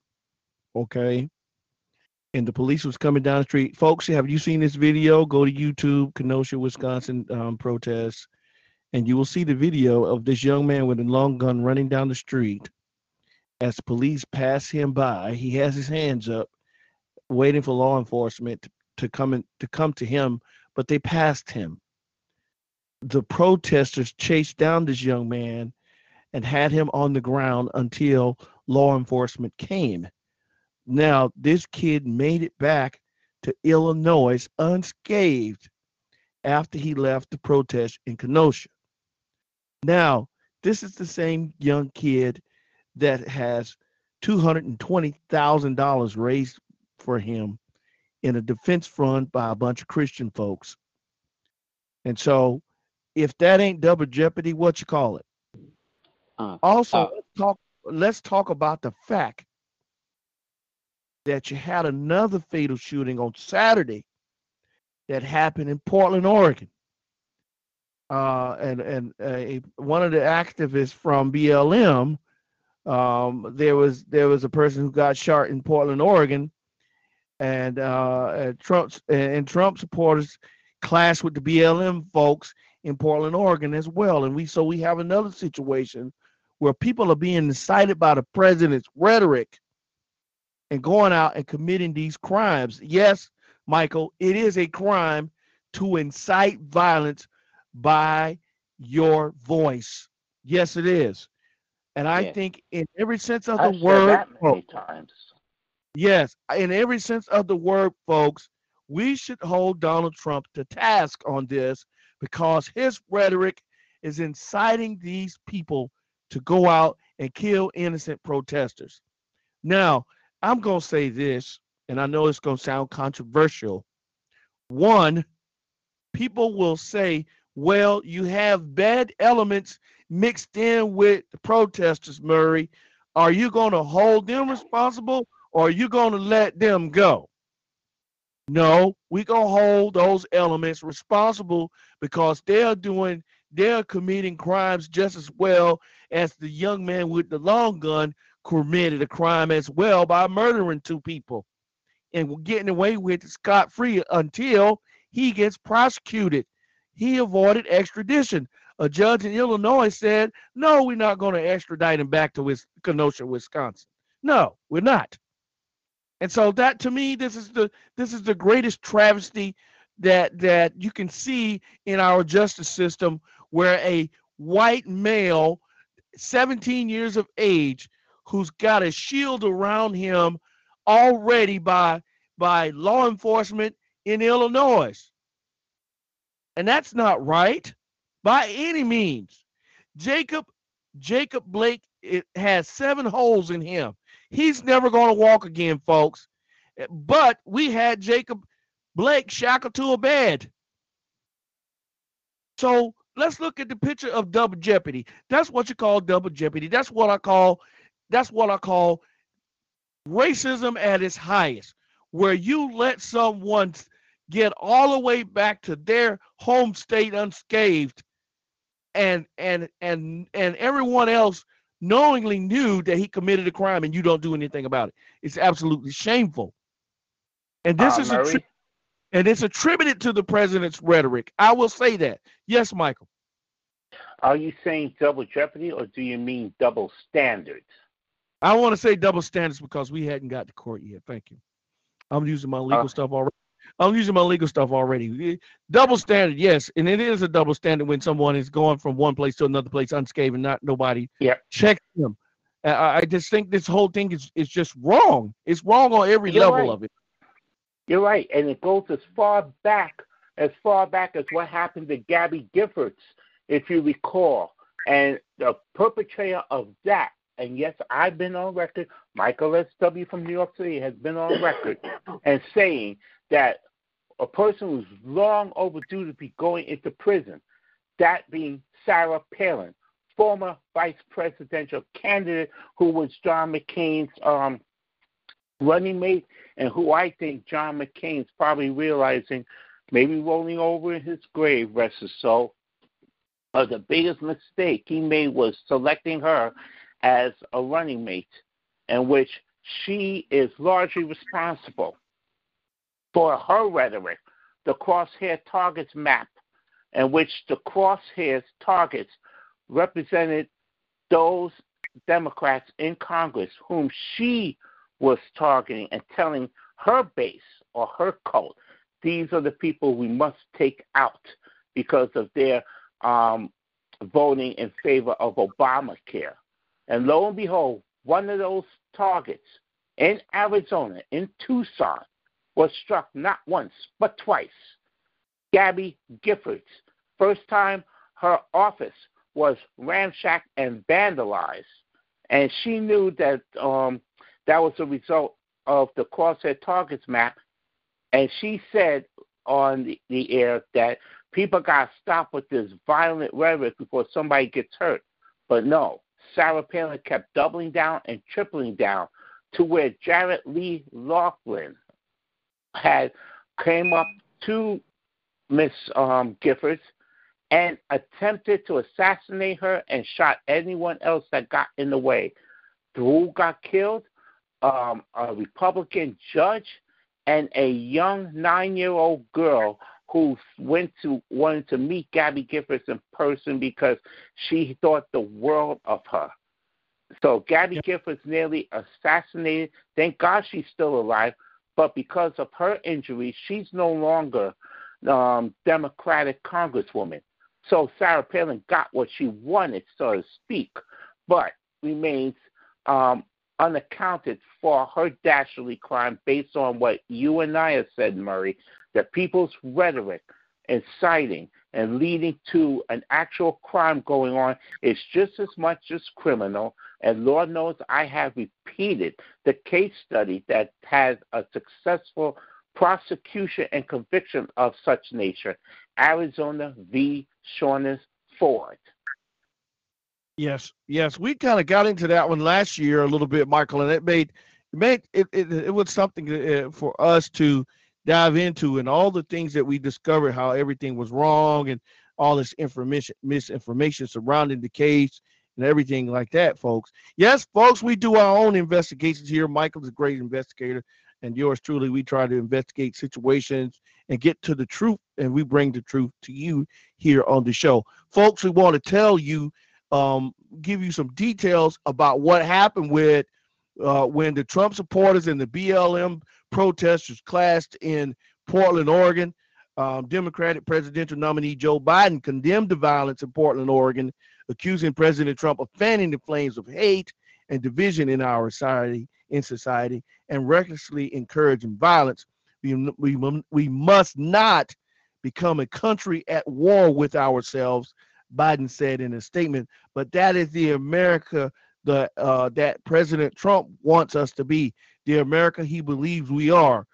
Okay. And the police was coming down the street. Folks, have you seen this video? Go to YouTube, Kenosha, Wisconsin um, protests, and you will see the video of this young man with a long gun running down the street. As police pass him by, he has his hands up, waiting for law enforcement to, come in, to come to him, but they passed him. The protesters chased down this young man and had him on the ground until law enforcement came. Now, this kid made it back to Illinois unscathed after he left the protest in Kenosha. Now, this is the same young kid that has $220,000 raised for him in a defense fund by a bunch of Christian folks. And so, if that ain't double jeopardy, what you call it? Uh, also, uh, let's talk. Let's talk about the fact that you had another fatal shooting on Saturday that happened in Portland, Oregon. Uh, and and one of the activists from BLM, um, there was there was a person who got shot in Portland, Oregon, and uh, Trump's and Trump supporters clashed with the BLM folks in Portland, Oregon as well. And we so we have another situation where people are being incited by the president's rhetoric and going out and committing these crimes. Yes, Michael, it is a crime to incite violence by your voice. Yes, it is. And I yeah. think in every sense of the I've word, that many times. Yes, in every sense of the word, folks, we should hold Donald Trump to task on this because his rhetoric is inciting these people to go out and kill innocent protesters. Now, I'm going to say this, and I know it's going to sound controversial. One, people will say, well, you have bad elements mixed in with the protesters, Murray. Are you going to hold them responsible or are you going to let them go? No, we're going to hold those elements responsible because they're doing, they're committing crimes just as well as the young man with the long gun committed a crime as well by murdering two people and getting away with it scot free until he gets prosecuted. He avoided extradition. A judge in Illinois said, No, we're not going to extradite him back to Kenosha, Wisconsin. No, we're not. And so that to me, this is the this is the greatest travesty that that you can see in our justice system where a white male 17 years of age who's got a shield around him already by by law enforcement in Illinois. And that's not right by any means. Jacob Jacob Blake it has seven holes in him. He's never going to walk again, folks. But we had Jacob Blake shackled to a bed. So let's look at the picture of double jeopardy. That's what you call double jeopardy. That's what I call that's what I call racism at its highest, where you let someone get all the way back to their home state unscathed and and and and everyone else knowingly knew that he committed a crime and you don't do anything about it. It's absolutely shameful. And this uh, is a tri- and it's attributed to the president's rhetoric. I will say that. Yes, Michael. Are you saying double jeopardy or do you mean double standards? I want to say double standards because we hadn't got to court yet. Thank you. I'm using my legal stuff already. I'm using my legal stuff already. Double standard, yes, and it is a double standard when someone is going from one place to another place unscathed and not nobody yeah. checks them. I, I just think this whole thing is is just wrong. It's wrong on every You're level right. of it. You're right, and it goes as far back as far back as what happened to Gabby Giffords, if you recall. And the perpetrator of that, and yes, I've been on record, Michael S.W. from New York City has been on record and saying that a person who's long overdue to be going into prison, that being Sarah Palin, former vice presidential candidate who was John McCain's um, running mate, and who I think John McCain's probably realizing, maybe rolling over in his grave, rest his soul, uh, the biggest mistake he made was selecting her as a running mate, in which she is largely responsible for her rhetoric, the crosshair targets map, in which the crosshairs targets represented those Democrats in Congress whom she was targeting and telling her base or her cult, these are the people we must take out because of their um, voting in favor of Obamacare. And lo and behold, one of those targets in Arizona, in Tucson, was struck not once, but twice. Gabby Giffords. First time her office was ransacked and vandalized. And she knew that um, that was a result of the crosshair targets map. And she said on the, the air that people got to stop with this violent rhetoric before somebody gets hurt. But no, Sarah Palin kept doubling down and tripling down to where Jared Lee Loughner had came up to Miss um, Giffords and attempted to assassinate her and shot anyone else that got in the way. Who got killed? Um, a Republican judge and a young nine-year-old girl who went to wanted to meet Gabby Giffords in person because she thought the world of her. So Gabby yep. Giffords nearly assassinated. Thank God she's still alive, but because of her injury, she's no longer um, Democratic Congresswoman. So Sarah Palin got what she wanted, so to speak, but remains um, unaccounted for her dastardly crime based on what you and I have said, Murray, that people's rhetoric, inciting, and leading to an actual crime going on is just as much as criminal. And Lord knows I have repeated the case study that has a successful prosecution and conviction of such nature Arizona v. Shawnas Ford. Yes, yes, we kind of got into that one last year a little bit, Michael, and it made it made it it, it was something uh, for us to dive into and all the things that we discovered how everything was wrong and all this information misinformation surrounding the case and everything like that folks. Yes folks we do our own investigations here. Michael's a great investigator and yours truly. We try to investigate situations and get to the truth and we bring the truth to you here on the show. Folks we want to tell you um, give you some details about what happened with uh, when the trump supporters and the blm protesters clashed in Portland, Oregon. Um, Democratic presidential nominee Joe Biden condemned the violence in Portland, Oregon, accusing President Trump of fanning the flames of hate and division in our society, in society, and recklessly encouraging violence. We, we, we must not become a country at war with ourselves, Biden said in a statement. But that is the America the uh, that President Trump wants us to be the America he believes we are.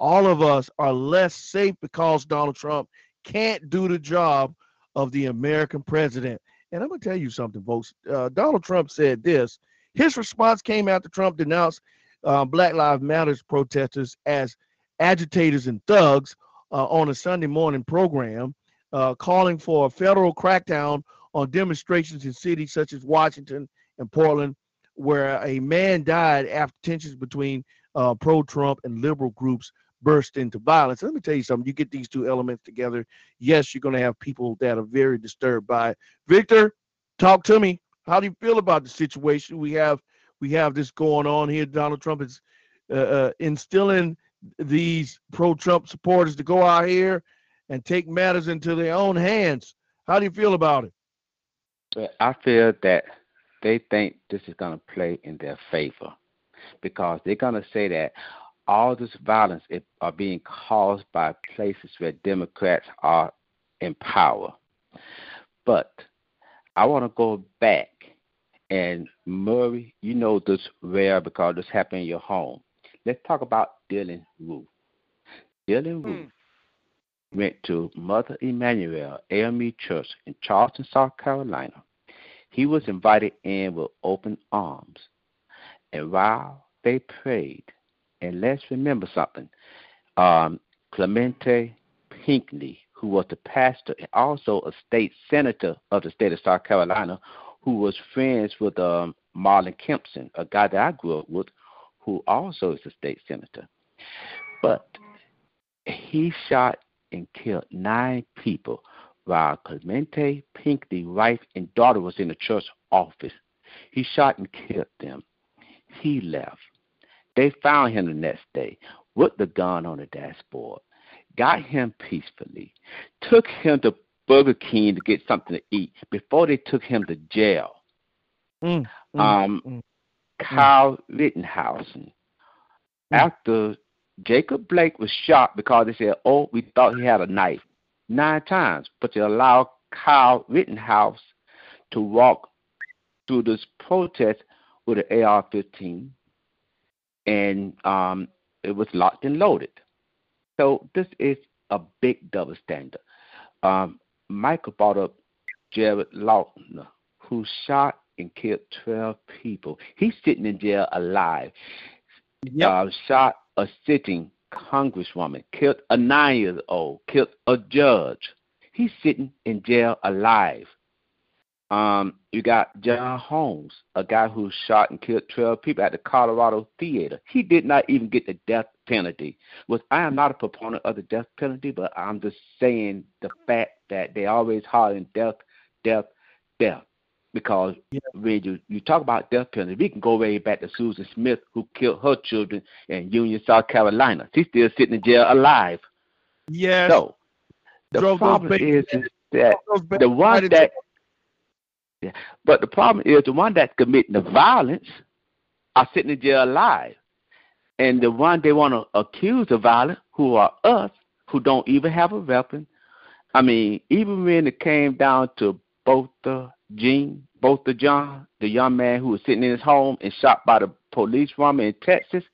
All of us are less safe because Donald Trump can't do the job of the American president. And I'm going to tell you something, folks. Uh, Donald Trump said this. His response came after Trump denounced uh, Black Lives Matters protesters as agitators and thugs uh, on a Sunday morning program, uh, calling for a federal crackdown on demonstrations in cities such as Washington and Portland where a man died after tensions between uh, pro-Trump and liberal groups burst into violence. Let me tell you something. You get these two elements together. Yes, you're going to have people that are very disturbed by it. Victor, talk to me. How do you feel about the situation we have? We have this going on here. Donald Trump is uh, uh, instilling these pro-Trump supporters to go out here and take matters into their own hands. How do you feel about it? I feel that they think this is going to play in their favor because they're going to say that all this violence is, are being caused by places where Democrats are in power. But I want to go back and Murray, you know this rare because this happened in your home. Let's talk about Dylann Roof. Dylann Roof mm. went to Mother Emanuel AME Church in Charleston, South Carolina. He was invited in with open arms. And while they prayed, and let's remember something, um, Clementa Pinckney, who was the pastor and also a state senator of the state of South Carolina, who was friends with um, Marlon Kimpson, a guy that I grew up with, who also is a state senator. But he shot and killed nine people while Clementa Pinckney, wife and daughter was in the church office. He shot and killed them. He left. They found him the next day with the gun on the dashboard, got him peacefully, took him to Burger King to get something to eat before they took him to jail. Mm, mm, um, mm, Kyle Rittenhausen. Mm. After Jacob Blake was shot because they said, "Oh, we thought he had a knife," nine times, but they allowed Kyle Rittenhouse to walk through this protest with an AR-15, and um, it was locked and loaded. So this is a big double standard. Um, Michael brought up Jared Loughner, who shot and killed 12 people. He's sitting in jail alive. Yep. Uh, shot a sitting congresswoman, killed a nine year old, killed a judge. He's sitting in jail alive. Um, you got John Holmes, a guy who shot and killed 12 people at the Colorado Theater. He did not even get the death penalty. Was I am not a proponent of the death penalty, but I'm just saying the fact that they always hollering death, death, death. Because yeah. when you, you talk about death penalty, we can go way back to Susan Smith, who killed her children in Union, South Carolina. She's still sitting in jail alive. Yes. So the Drove problem is, is that the one that yeah. But the problem is the one that's committing the violence are sitting in jail alive. And the one they want to accuse of violence, who are us, who don't even have a weapon. I mean, even when it came down to both the Gene, both the John, the young man who was sitting in his home and shot by the police woman in Texas,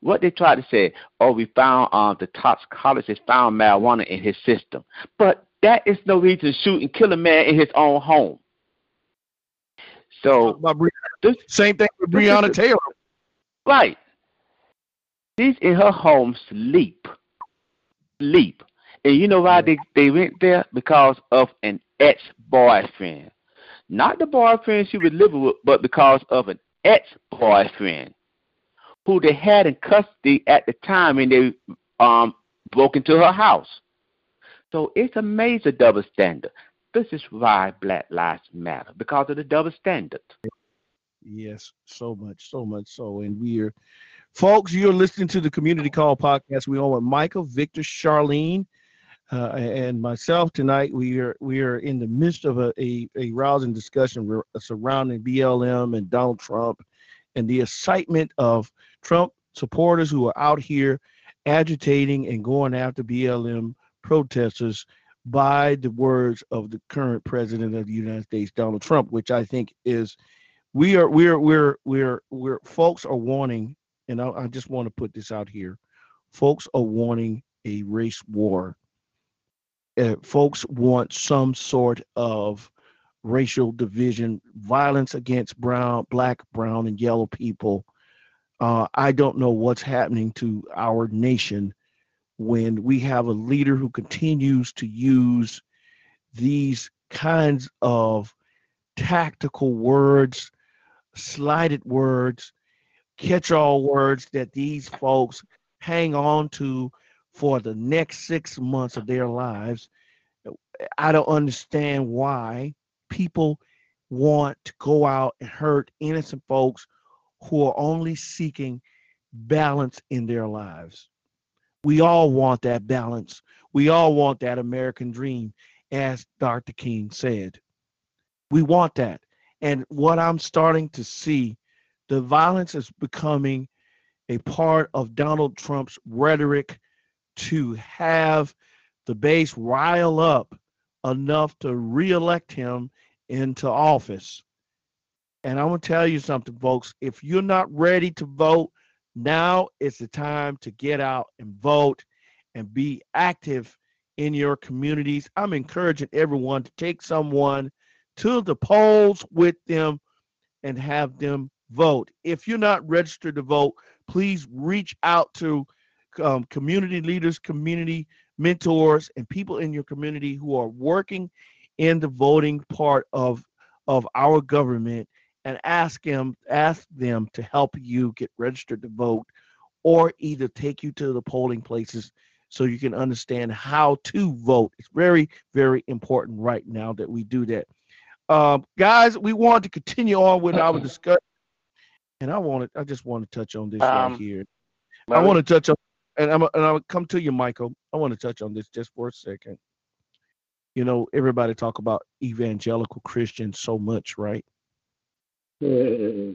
what they tried to say, oh, we found um, the toxicologist found marijuana in his system. But that is no reason to shoot and kill a man in his own home. So this, same thing with Breonna Taylor. Right. She's in her home sleep. Sleep. And you know why they, they went there? Because of an ex boyfriend. Not the boyfriend she was living with, but because of an ex boyfriend who they had in custody at the time when they um broke into her house. So it's a major double standard. This is why Black Lives Matter because of the double standard. Yes, so much, so much so. And we're, folks, you're listening to the Community Call podcast. We're with Michael, Victor, Charlene, uh, and myself tonight. We are we are in the midst of a, a, a rousing discussion surrounding BLM and Donald Trump and the excitement of Trump supporters who are out here agitating and going after BLM protesters by the words of the current president of the United States, Donald Trump, which I think is we are we're we're we're we're folks are wanting, and I, I just want to put this out here, folks are wanting a race war. Uh, folks want some sort of racial division, violence against brown, black, brown, and yellow people. Uh, I don't know what's happening to our nation when we have a leader who continues to use these kinds of tactical words, slighted words, catch all words that these folks hang on to for the next six months of their lives. I don't understand why people want to go out and hurt innocent folks who are only seeking balance in their lives. We all want that balance. We all want that American dream, as Dr. King said. We want that. And what I'm starting to see, the violence is becoming a part of Donald Trump's rhetoric to have the base rile up enough to reelect him into office. And I'm going to tell you something, folks. If you're not ready to vote, now is the time to get out and vote and be active in your communities. I'm encouraging everyone to take someone to the polls with them and have them vote. If you're not registered to vote, please reach out to um, community leaders, community mentors, and people in your community who are working in the voting part of of our government and ask them ask them to help you get registered to vote or either take you to the polling places so you can understand how to vote. It's very, very important right now that we do that. Um, guys, we want to continue on with our discussion, and I wanted, I just want to touch on this um, right here. I want to touch on, and I'm, and I'll come to you, Michael. I want to touch on this just for a second. You know, everybody talk about evangelical Christians so much, right? Mm-hmm.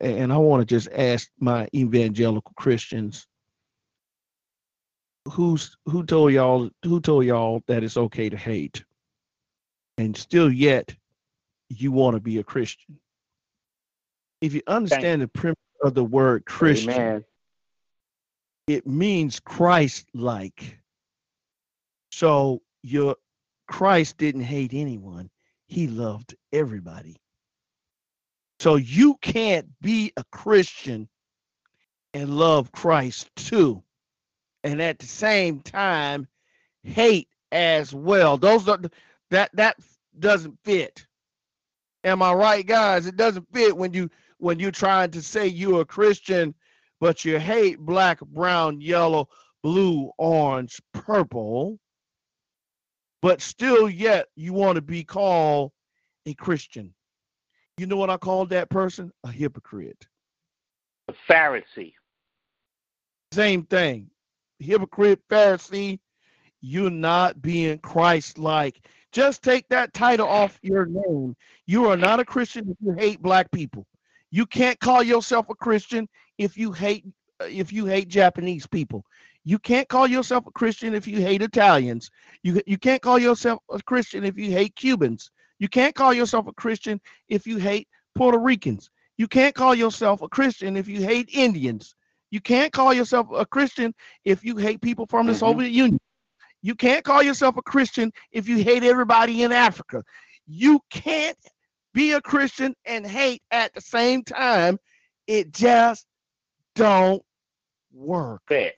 and I want to just ask my evangelical Christians who's who told y'all who told y'all that it's okay to hate and still yet you want to be a Christian. If you understand the premise of the word Christian, Amen. It means Christ like. So your Christ didn't hate anyone. He loved everybody. So you can't be a Christian and love Christ too. And at the same time, hate as well. Those are that that doesn't fit. Am I right, guys? It doesn't fit when you when you're trying to say you're a Christian, but you hate black, brown, yellow, blue, orange, purple, but still yet you want to be called a Christian. You know what I call that person? A hypocrite. A Pharisee. Same thing. Hypocrite, Pharisee, you're not being Christ like. Just take that title off your name. You are not a Christian if you hate black people. You can't call yourself a Christian if you hate if you hate Japanese people. You can't call yourself a Christian if you hate Italians. You you can't call yourself a Christian if you hate Cubans. You can't call yourself a Christian if you hate Puerto Ricans. You can't call yourself a Christian if you hate Indians. You can't call yourself a Christian if you hate people from the mm-hmm. Soviet Union. You can't call yourself a Christian if you hate everybody in Africa. You can't be a Christian and hate at the same time. It just don't work. It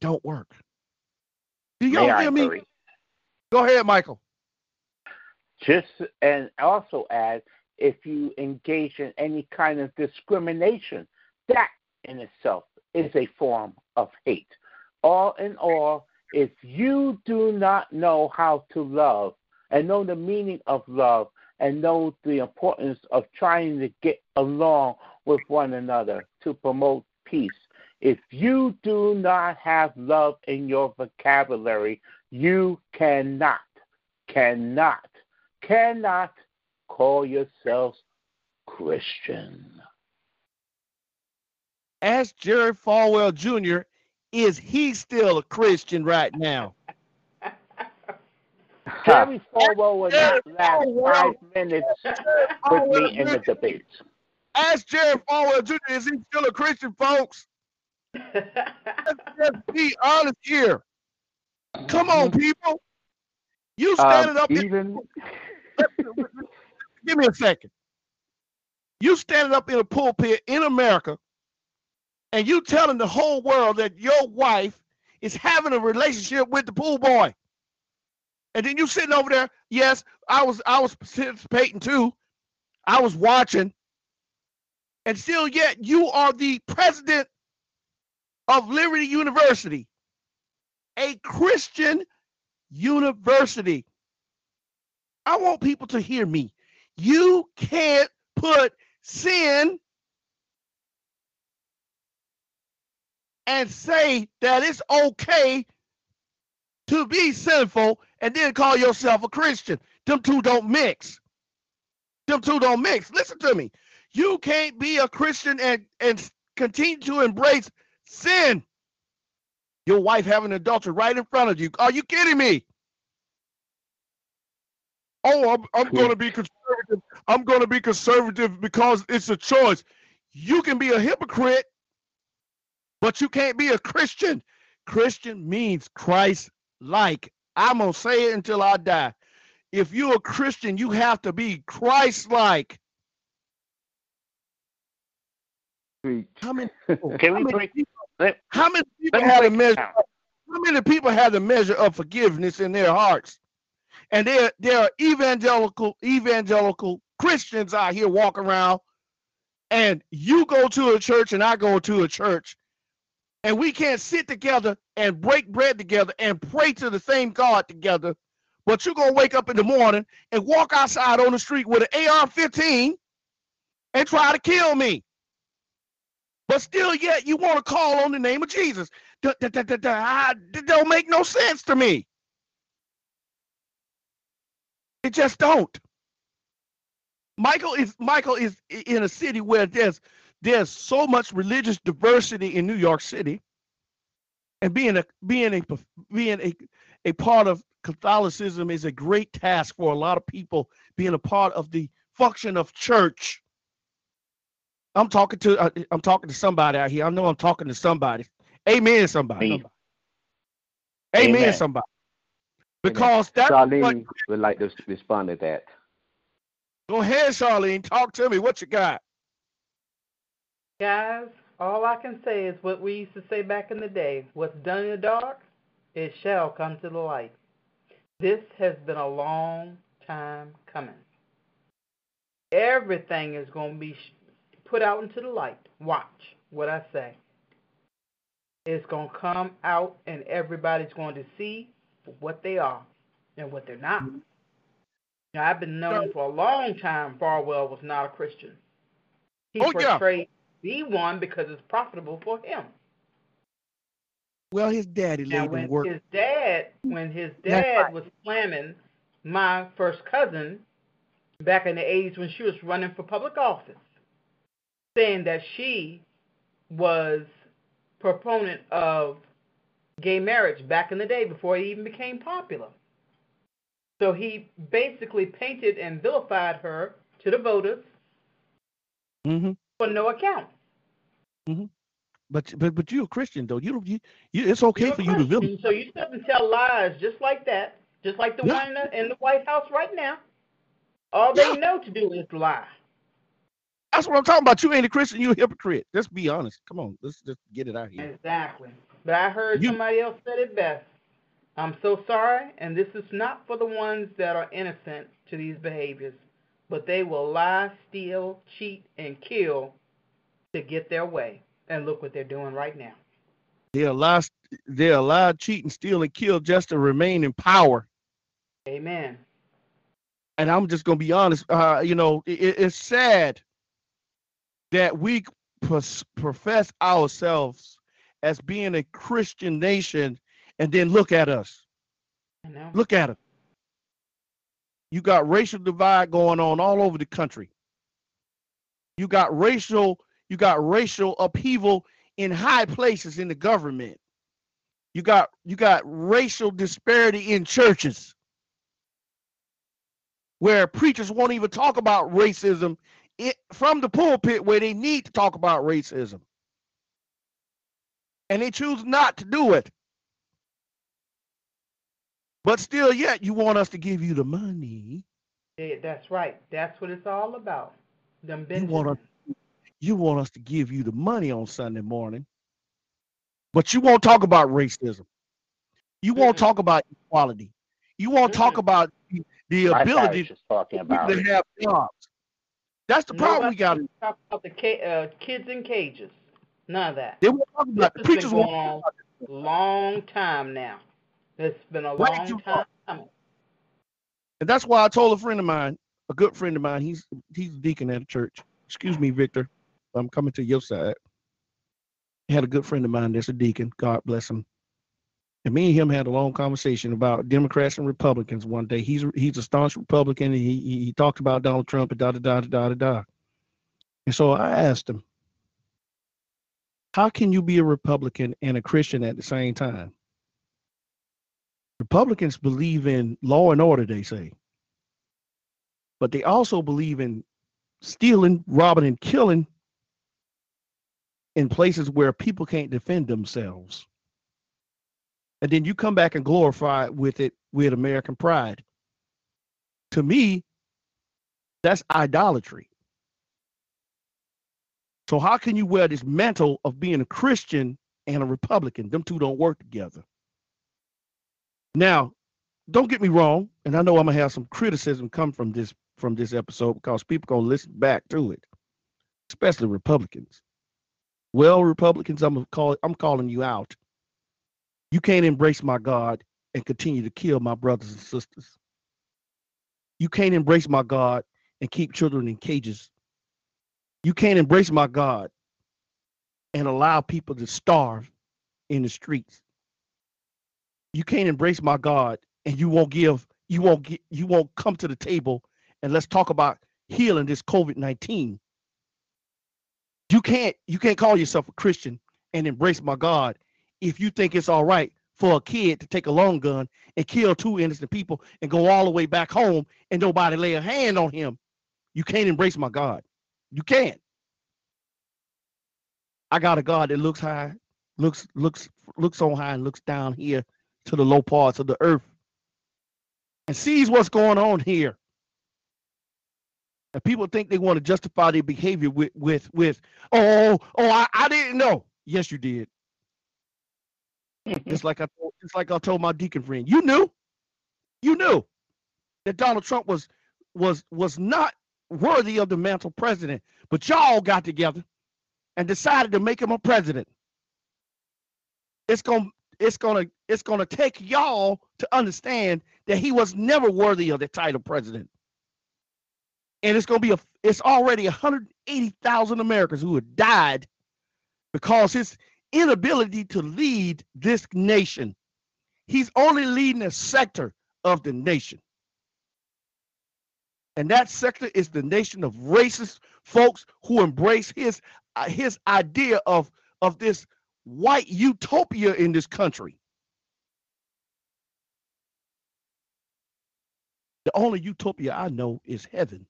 don't work. Do y'all hear me? Go ahead, Michael. Just and also add if you engage in any kind of discrimination, that in itself is a form of hate. All in all, if you do not know how to love and know the meaning of love and know the importance of trying to get along with one another to promote peace, if you do not have love in your vocabulary, you cannot, cannot, cannot call yourselves Christian. Ask Jerry Falwell Jr. Is he still a Christian right now? Jerry Falwell will not last five minutes with me in the debate. Ask Jerry Falwell Jr. Is he still a Christian, folks? Let's be honest here. Come on, people. You standing um, up. Even... Give me a second. You standing up in a pulpit in America and you telling the whole world that your wife is having a relationship with the pool boy. And then you sitting over there, yes, I was I was participating too. I was watching. And still yet you are the president of Liberty University a Christian university. I want people to hear me. You can't put sin and say that it's okay to be sinful and then call yourself a Christian. Them two don't mix. Them two don't mix. Listen to me. You can't be a Christian and, and continue to embrace sin. Your wife having adultery right in front of you. Are you kidding me? Oh, I'm, I'm going to be conservative. I'm going to be conservative because it's a choice. You can be a hypocrite, but you can't be a Christian. Christian means Christ like. I'm going to say it until I die. If you're a Christian, you have to be Christ like. How many Can we many break? people, how many people have a measure? down. How many people have the measure of forgiveness in their hearts? And there, there are evangelical, evangelical Christians out here walking around, and you go to a church and I go to a church, and we can't sit together and break bread together and pray to the same God together. But you're gonna wake up in the morning and walk outside on the street with an AR-15 and try to kill me. But still, yet you want to call on the name of Jesus. That, don't make no sense to me. It just don't. Michael is Michael is in a city where there's there's so much religious diversity in New York City, and being a being a being a, a part of Catholicism is a great task for a lot of people. Being a part of the function of church. I'm talking to uh, I'm talking to somebody out here. I know I'm talking to somebody. Amen, somebody. Amen. Amen, Amen. somebody. Because that's Charlene what. would like to respond to that. Go ahead, Charlene. Talk to me. What you got? Guys, all I can say is what we used to say back in the day what's done in the dark, it shall come to the light. This has been a long time coming. Everything is going to be sh- put out into the light. Watch what I say. It's going to come out, and everybody's going to see what they are and what they're not. Now, I've been known for a long time Falwell was not a Christian. He Oh, yeah. portrayed be one because it's profitable for him. Well, his daddy Now, when work. his dad, when his dad right. was slamming my first cousin back in the '80s when she was running for public office, saying that she was proponent of gay marriage back in the day before it even became popular. So he basically painted and vilified her to the voters hmm for no account. But but but you're a Christian though. You. You, you it's okay You're for you to vilify. So you shouldn't tell lies just like that, just like the Yeah. one in the, in the White House right now. All they Yeah. know to do is lie. That's what I'm talking about. You ain't a Christian. You a hypocrite. Let's be honest. Come on. Let's just get it out here. Exactly. But I heard You- somebody else said it best. I'm so sorry, and this is not for the ones that are innocent to these behaviors, but they will lie, steal, cheat, and kill to get their way. And look what they're doing right now. They're allowed. They're allowed cheat and steal and kill just to remain in power. Amen. And I'm just gonna be honest. Uh, you know, it, it's sad that we profess ourselves as being a Christian nation, and then look at us. Look at it. You got racial divide going on all over the country. You got racial, you got racial upheaval in high places in the government. You got you got racial disparity in churches where preachers won't even talk about racism it, from the pulpit where they need to talk about racism. And they choose not to do it. But still, yet you want us to give you the money. Yeah, that's right. That's what it's all about. Them You want us, you want us to give you the money on Sunday morning, but you won't talk about racism. You won't Mm-mm. talk about equality. You won't talk Mm-mm. about the, the I thought ability he talking for people about to have jobs. That's the problem we got. Nobody talk about the ca- uh, kids in cages. None of that. They won't talk This about the has been preachers. going Won't, on a long time now. It's been a long time coming. and that's why I told a friend of mine, a good friend of mine, he's he's a deacon at a church. Excuse me, Victor. I'm coming to your side. I had a good friend of mine that's a deacon. God bless him. And me and him had a long conversation about Democrats and Republicans one day. He's he's a staunch Republican and he he, talked about Donald Trump and da da da da da da. And so I asked him, how can you be a Republican and a Christian at the same time? Republicans believe in law and order, they say. But they also believe in stealing, robbing, and killing in places where people can't defend themselves. And then you come back and glorify with it with American pride. To me, that's idolatry. So how can you wear this mantle of being a Christian and a Republican? Them two don't work together. Now, don't get me wrong, and I know I'm gonna have some criticism come from this from this episode because people gonna listen back to it, especially Republicans. Well, Republicans, I'm call I'm calling you out. You can't embrace my God and continue to kill my brothers and sisters. You can't embrace my God and keep children in cages. You can't embrace my God and allow people to starve in the streets. You can't embrace my God and you won't give, you won't get, you won't come to the table and let's talk about healing this COVID-19. You can't, you can't call yourself a Christian and embrace my God if you think it's all right for a kid to take a long gun and kill two innocent people and go all the way back home and nobody lay a hand on him. You can't embrace my God. You can't. I got a God that looks high, looks looks looks on high and looks down here to the low parts of the earth and sees what's going on here. And people think they want to justify their behavior with with with oh oh I, I didn't know. Yes, you did. Mm-hmm. just like I just like I told my deacon friend, you knew, you knew that Donald Trump was was was not worthy of the mantle president, but y'all got together and decided to make him a president. It's gonna it's to it's to take y'all to understand that he was never worthy of the title president. And it's to be a it's already 180,000 Americans who have died because his inability to lead this nation. He's only leading a sector of the nation. And that sector is the nation of racist folks who embrace his uh, his idea of of this white utopia in this country. The only utopia I know is heaven.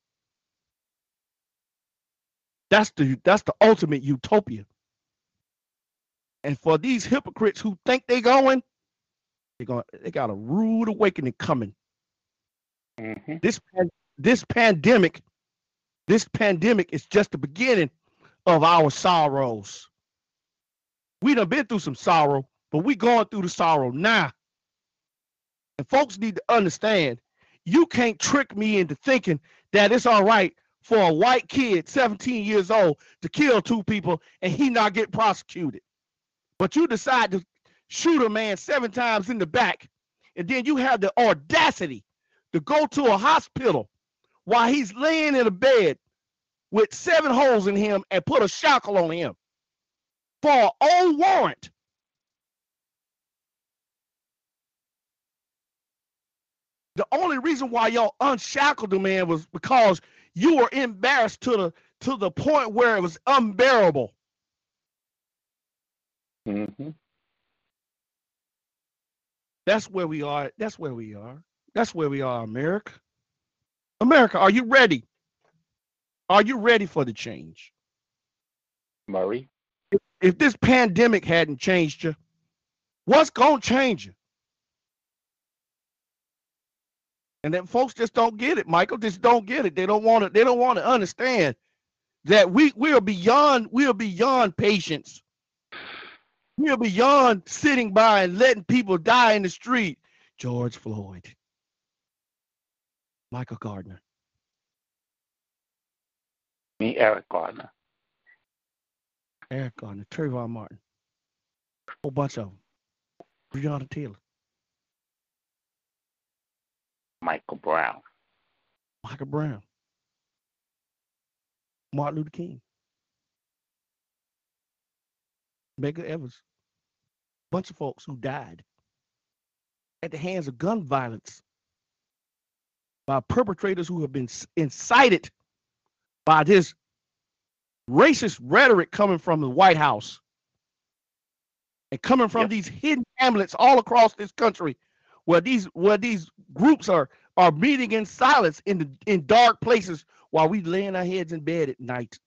That's the that's the ultimate utopia. And for these hypocrites who think they going, they going they got a rude awakening coming. Mm-hmm. This this pandemic, this pandemic is just the beginning of our sorrows. We done been through some sorrow, but we going through the sorrow now. And folks need to understand, you can't trick me into thinking that it's all right for a white kid, 17 years old, to kill two people and he not get prosecuted. But you decide to shoot a man seven times in the back, and then you have the audacity to go to a hospital while he's laying in a bed with seven holes in him and put a shackle on him for own warrant. The only reason why y'all unshackled the man was because you were embarrassed to the to the point where it was unbearable. Mm-hmm. That's where we are. That's where we are. That's where we are, America. America, are you ready? Are you ready for the change? Murray? If, if this pandemic hadn't changed you, what's going to change you? And then folks just don't get it, Michael. Just don't get it. They don't want to. They don't want to understand that we we are beyond we are beyond patience. We are beyond sitting by and letting people die in the street. George Floyd, Michael Gardner, me, Eric Gardner. Eric Gardner, Trayvon Martin, a whole bunch of them. Breonna Taylor. Michael Brown. Michael Brown. Martin Luther King. Medgar Evers. Bunch of folks who died at the hands of gun violence by perpetrators who have been incited by this racist rhetoric coming from the White House and coming from yep. these hidden hamlets all across this country where these where these groups are are meeting in silence in the in dark places while we laying our heads in bed at night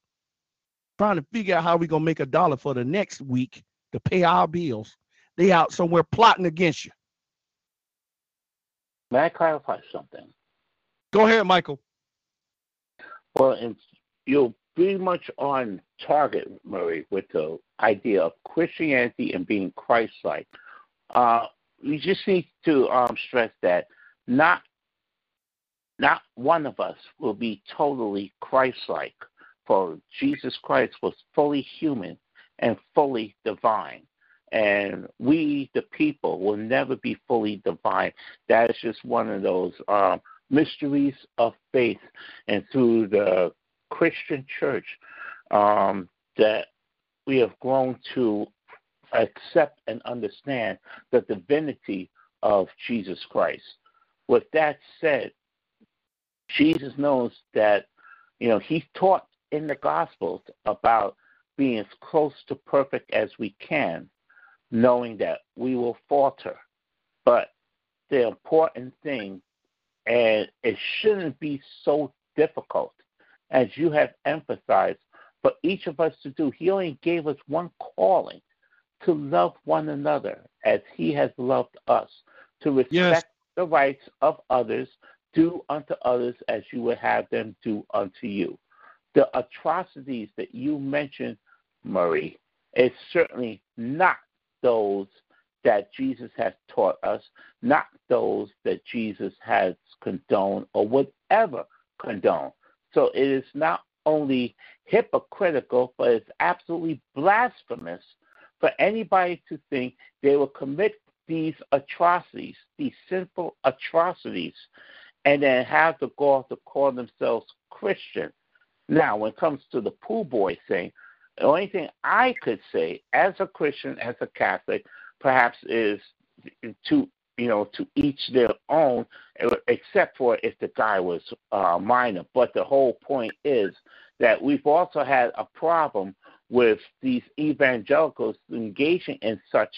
trying to figure out how we're gonna make a dollar for the next week to pay our bills. They out somewhere plotting against you. May i clarify something? Go ahead michael. Well and you're pretty much on target murray with the idea of christianity and being christ-like. Uh, we just need to um, stress that not not one of us will be totally Christ-like, for Jesus Christ was fully human and fully divine. And we, the people, will never be fully divine. That is just one of those um, mysteries of faith. And through the Christian church, um, that we have grown to accept and understand the divinity of Jesus Christ. With that said, Jesus knows that, you know, he taught in the Gospels about being as close to perfect as we can, knowing that we will falter. But the important thing, and it shouldn't be so difficult, as you have emphasized, for each of us to do. He only gave us one calling to love one another as he has loved us, to respect yes. the rights of others, do unto others as you would have them do unto you. The atrocities that you mentioned, Murray, is certainly not those that Jesus has taught us, not those that Jesus has condoned or would ever condone. So it is not only hypocritical, but it's absolutely blasphemous for anybody to think they will commit these atrocities, these sinful atrocities, and then have the gall to call themselves Christian. Now, when it comes to the pool boy thing, the only thing I could say as a Christian, as a Catholic, perhaps is to you know to each their own, except for if the guy was uh, minor. But the whole point is that we've also had a problem with these evangelicals engaging in such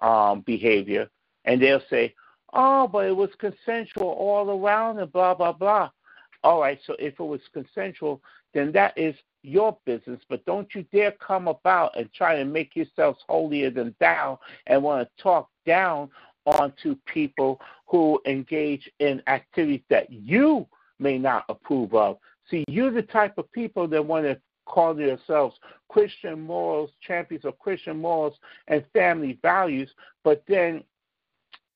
um, behavior, and they'll say, "Oh, but it was consensual all around," and blah blah blah. All right, so if it was consensual, then that is your business, but don't you dare come about and try to make yourselves holier than thou and want to talk down onto people who engage in activities that you may not approve of. See, you're the type of people that want to call yourselves Christian morals, champions of Christian morals and family values, but then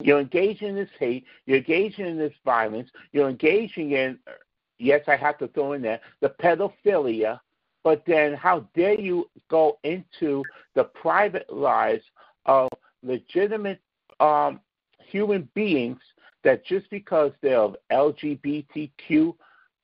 you're engaging in this hate, you're engaging in this violence, you're engaging in, yes, I have to throw in there, the pedophilia, but then how dare you go into the private lives of legitimate um, human beings that just because they're of LGBTQ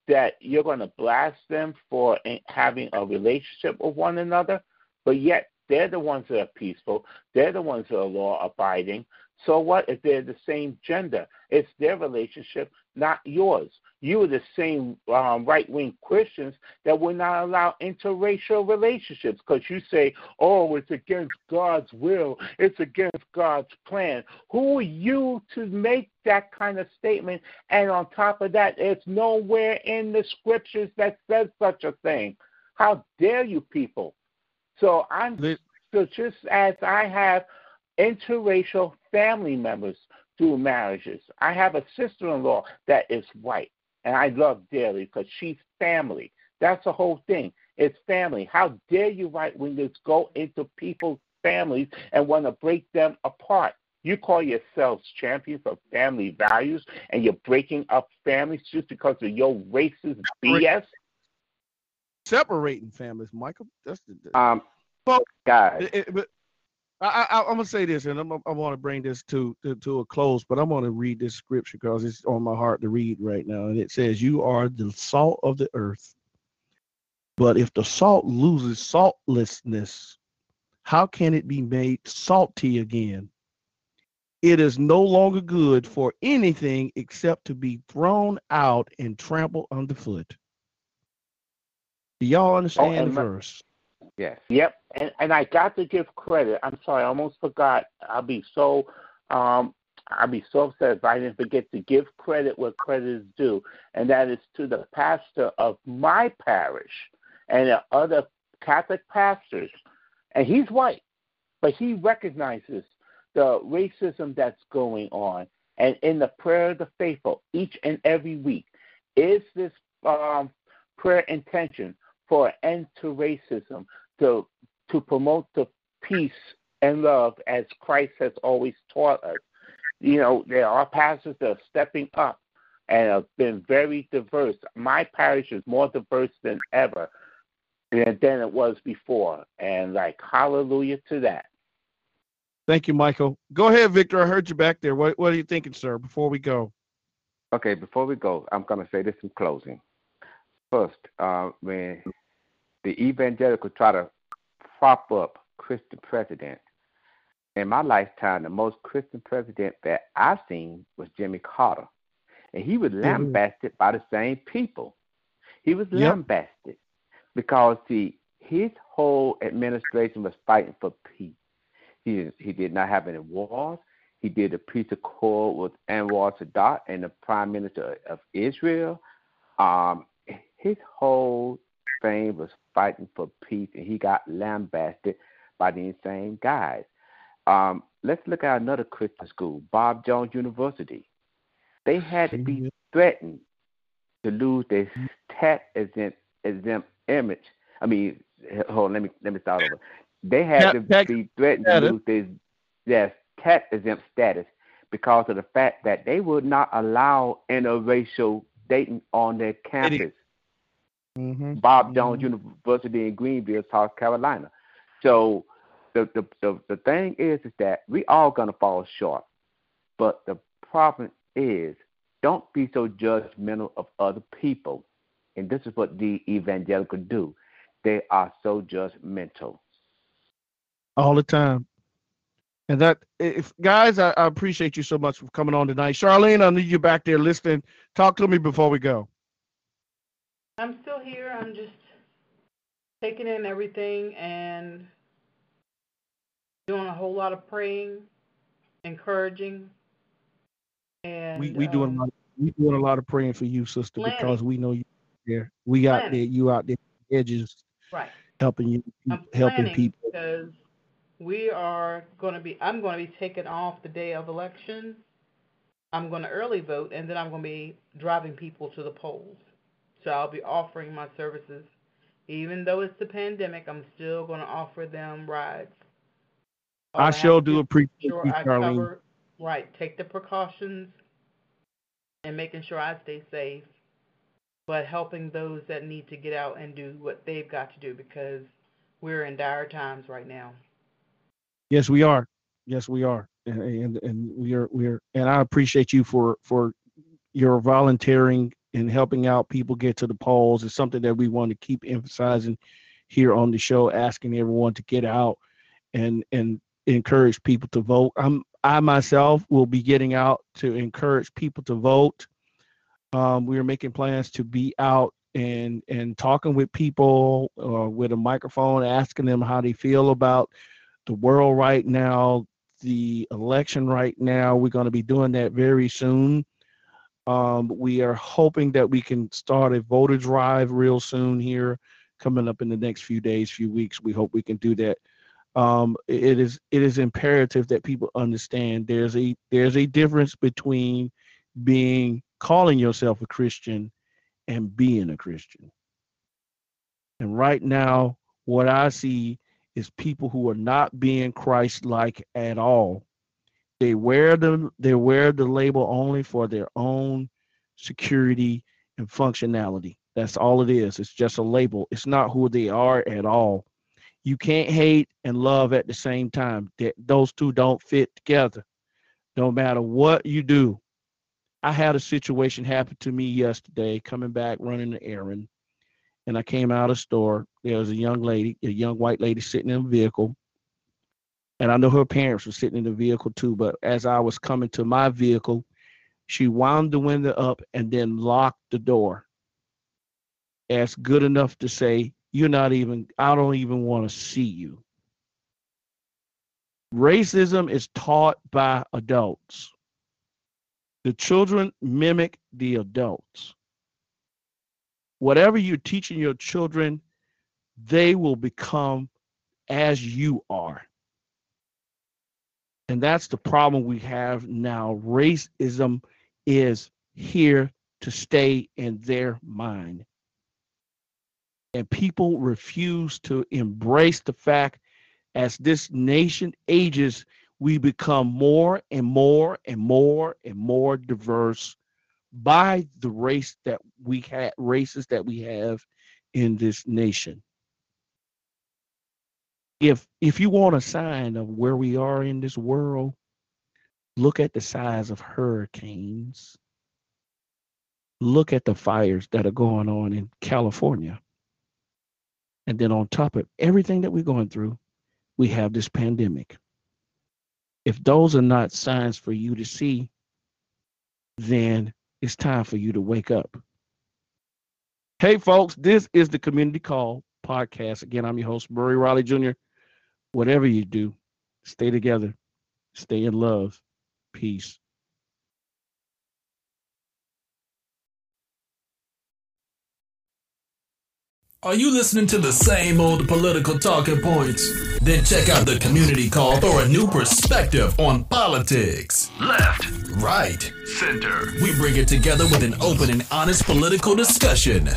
that you're going to blast them for having a relationship with one another, but yet they're the ones that are peaceful. They're the ones that are law abiding. So what if they're the same gender? It's their relationship, not yours. You are the same um, right wing Christians that will not allow interracial relationships because you say, oh, it's against God's will, it's against God's plan. Who are you to make that kind of statement? And on top of that, it's nowhere in the scriptures that says such a thing. How dare you people? So I'm so just as I have interracial family members through marriages. I have a sister in law that is white, and I love dearly because she's family. That's the whole thing. It's family. How dare you right wingers go into people's families and want to break them apart? You call yourselves champions of family values, and you're breaking up families just because of your racist BS. Separating families, Michael. That's the, um, well, guys. It, it, but I, I, am gonna say this, and I'm, I want to bring this to, to, to a close, but I'm gonna read this scripture because it's on my heart to read right now, and it says, "You are the salt of the earth, but if the salt loses saltlessness, how can it be made salty again? It is no longer good for anything except to be thrown out and trampled underfoot." Do y'all oh, understand oh, the verse? Yes. Yep. And and I got to give credit. I'm sorry, I almost forgot. I'll be so um I'll be so upset if I didn't forget to give credit where credit is due, and that is to the pastor of my parish and the other Catholic pastors. And he's white, but he recognizes the racism that's going on. And in the prayer of the faithful, each and every week, is this um, prayer intention for an end to racism, to to promote the peace and love as Christ has always taught us. You know, there are pastors that are stepping up and have been very diverse. My parish is more diverse than ever than it was before. And like hallelujah to that. Thank you, Michael. Go ahead, Victor. I heard you back there. What what are you thinking, sir, before we go? Okay, before we go, I'm gonna say this in closing. First, uh, when the evangelical try to prop up Christian president. In my lifetime, the most Christian president that I've seen was Jimmy Carter. And he was mm-hmm. lambasted mm-hmm. by the same people. He was yep. lambasted because see, his whole administration was fighting for peace. He he did not have any wars. He did a peace accord with Anwar Sadat and the Prime Minister of Israel. Um, his whole thing was fighting for peace, and he got lambasted by these same guys. Um, let's look at another Christian school, Bob Jones University. They had to be threatened to lose their tax exempt, exempt image. I mean, hold on, let me let me start over. They had to be threatened to lose their yes tax exempt status because of the fact that they would not allow interracial dating on their campus mm-hmm. Bob Jones mm-hmm. University in Greenville, South Carolina. So the, the the the thing is is that we all gonna fall short, but the problem is don't be so judgmental of other people, and this is what the evangelical do. They are so judgmental. All the time. And that, if guys, I, I appreciate you so much for coming on tonight. Charlene, I need you back there listening. Talk to me before we go. I'm still here. I'm just taking in everything and doing a whole lot of praying, encouraging, and we we um, doing a lot, we doing a lot of praying for you, sister, planning. because we know you there. We out there, you out there, edges, right, helping you, I'm helping people. Because we are going to be, I'm going to be taking off the day of election. I'm going to early vote, and then I'm going to be driving people to the polls. So I'll be offering my services. Even though it's the pandemic, I'm still going to offer them rides. All I sure do appreciate sure you, Charlene. Cover, right, take the precautions and making sure I stay safe, but helping those that need to get out and do what they've got to do because we're in dire times right now. Yes, we are. Yes, we are, and and, and we are we are, and I appreciate you for for your volunteering and helping out people get to the polls is something that we want to keep emphasizing here on the show, asking everyone to get out and and encourage people to vote. I'm I myself will be getting out to encourage people to vote. Um, we are making plans to be out and and talking with people uh, with a microphone, asking them how they feel about the world right now, the election right now. We're going to be doing that very soon. Um, we are hoping that we can start a voter drive real soon here, coming up in the next few days, few weeks. We hope we can do that. Um, it is it is imperative that people understand there's a there's a difference between being calling yourself a Christian and being a Christian. And right now, what I see is people who are not being Christ-like at all they wear the they wear the label only for their own security and functionality. That's all it is. It's just a label. It's not who they are at all. You can't hate and love at the same time. Those two don't fit together. No matter what you do. I had a situation happen to me yesterday coming back running an errand. And I came out of store. There was a young lady, a young white lady sitting in a vehicle and I know her parents were sitting in the vehicle too. But as I was coming to my vehicle, she wound the window up and then locked the door. as good enough to say, you're not even, I don't even want to see you. Racism is taught by adults. The children mimic the adults. Whatever you're teaching your children, they will become as you are. And that's the problem we have now. Racism is here to stay in their mind. And people refuse to embrace the fact as this nation ages, we become more and more and more and more diverse by the race that we had races that we have in this nation. If if you want a sign of where we are in this world, look at the size of hurricanes. Look at the fires that are going on in California. And then on top of everything that we're going through, we have this pandemic. If those are not signs for you to see, then it's time for you to wake up. Hey, folks, this is the Community Call podcast. Again, I'm your host, Murray Riley Jr. Whatever you do, stay together, stay in love, peace. Are you listening to the same old political talking points? Then check out the community call for a new perspective on politics. Left, right, center. We bring it together with an open and honest political discussion.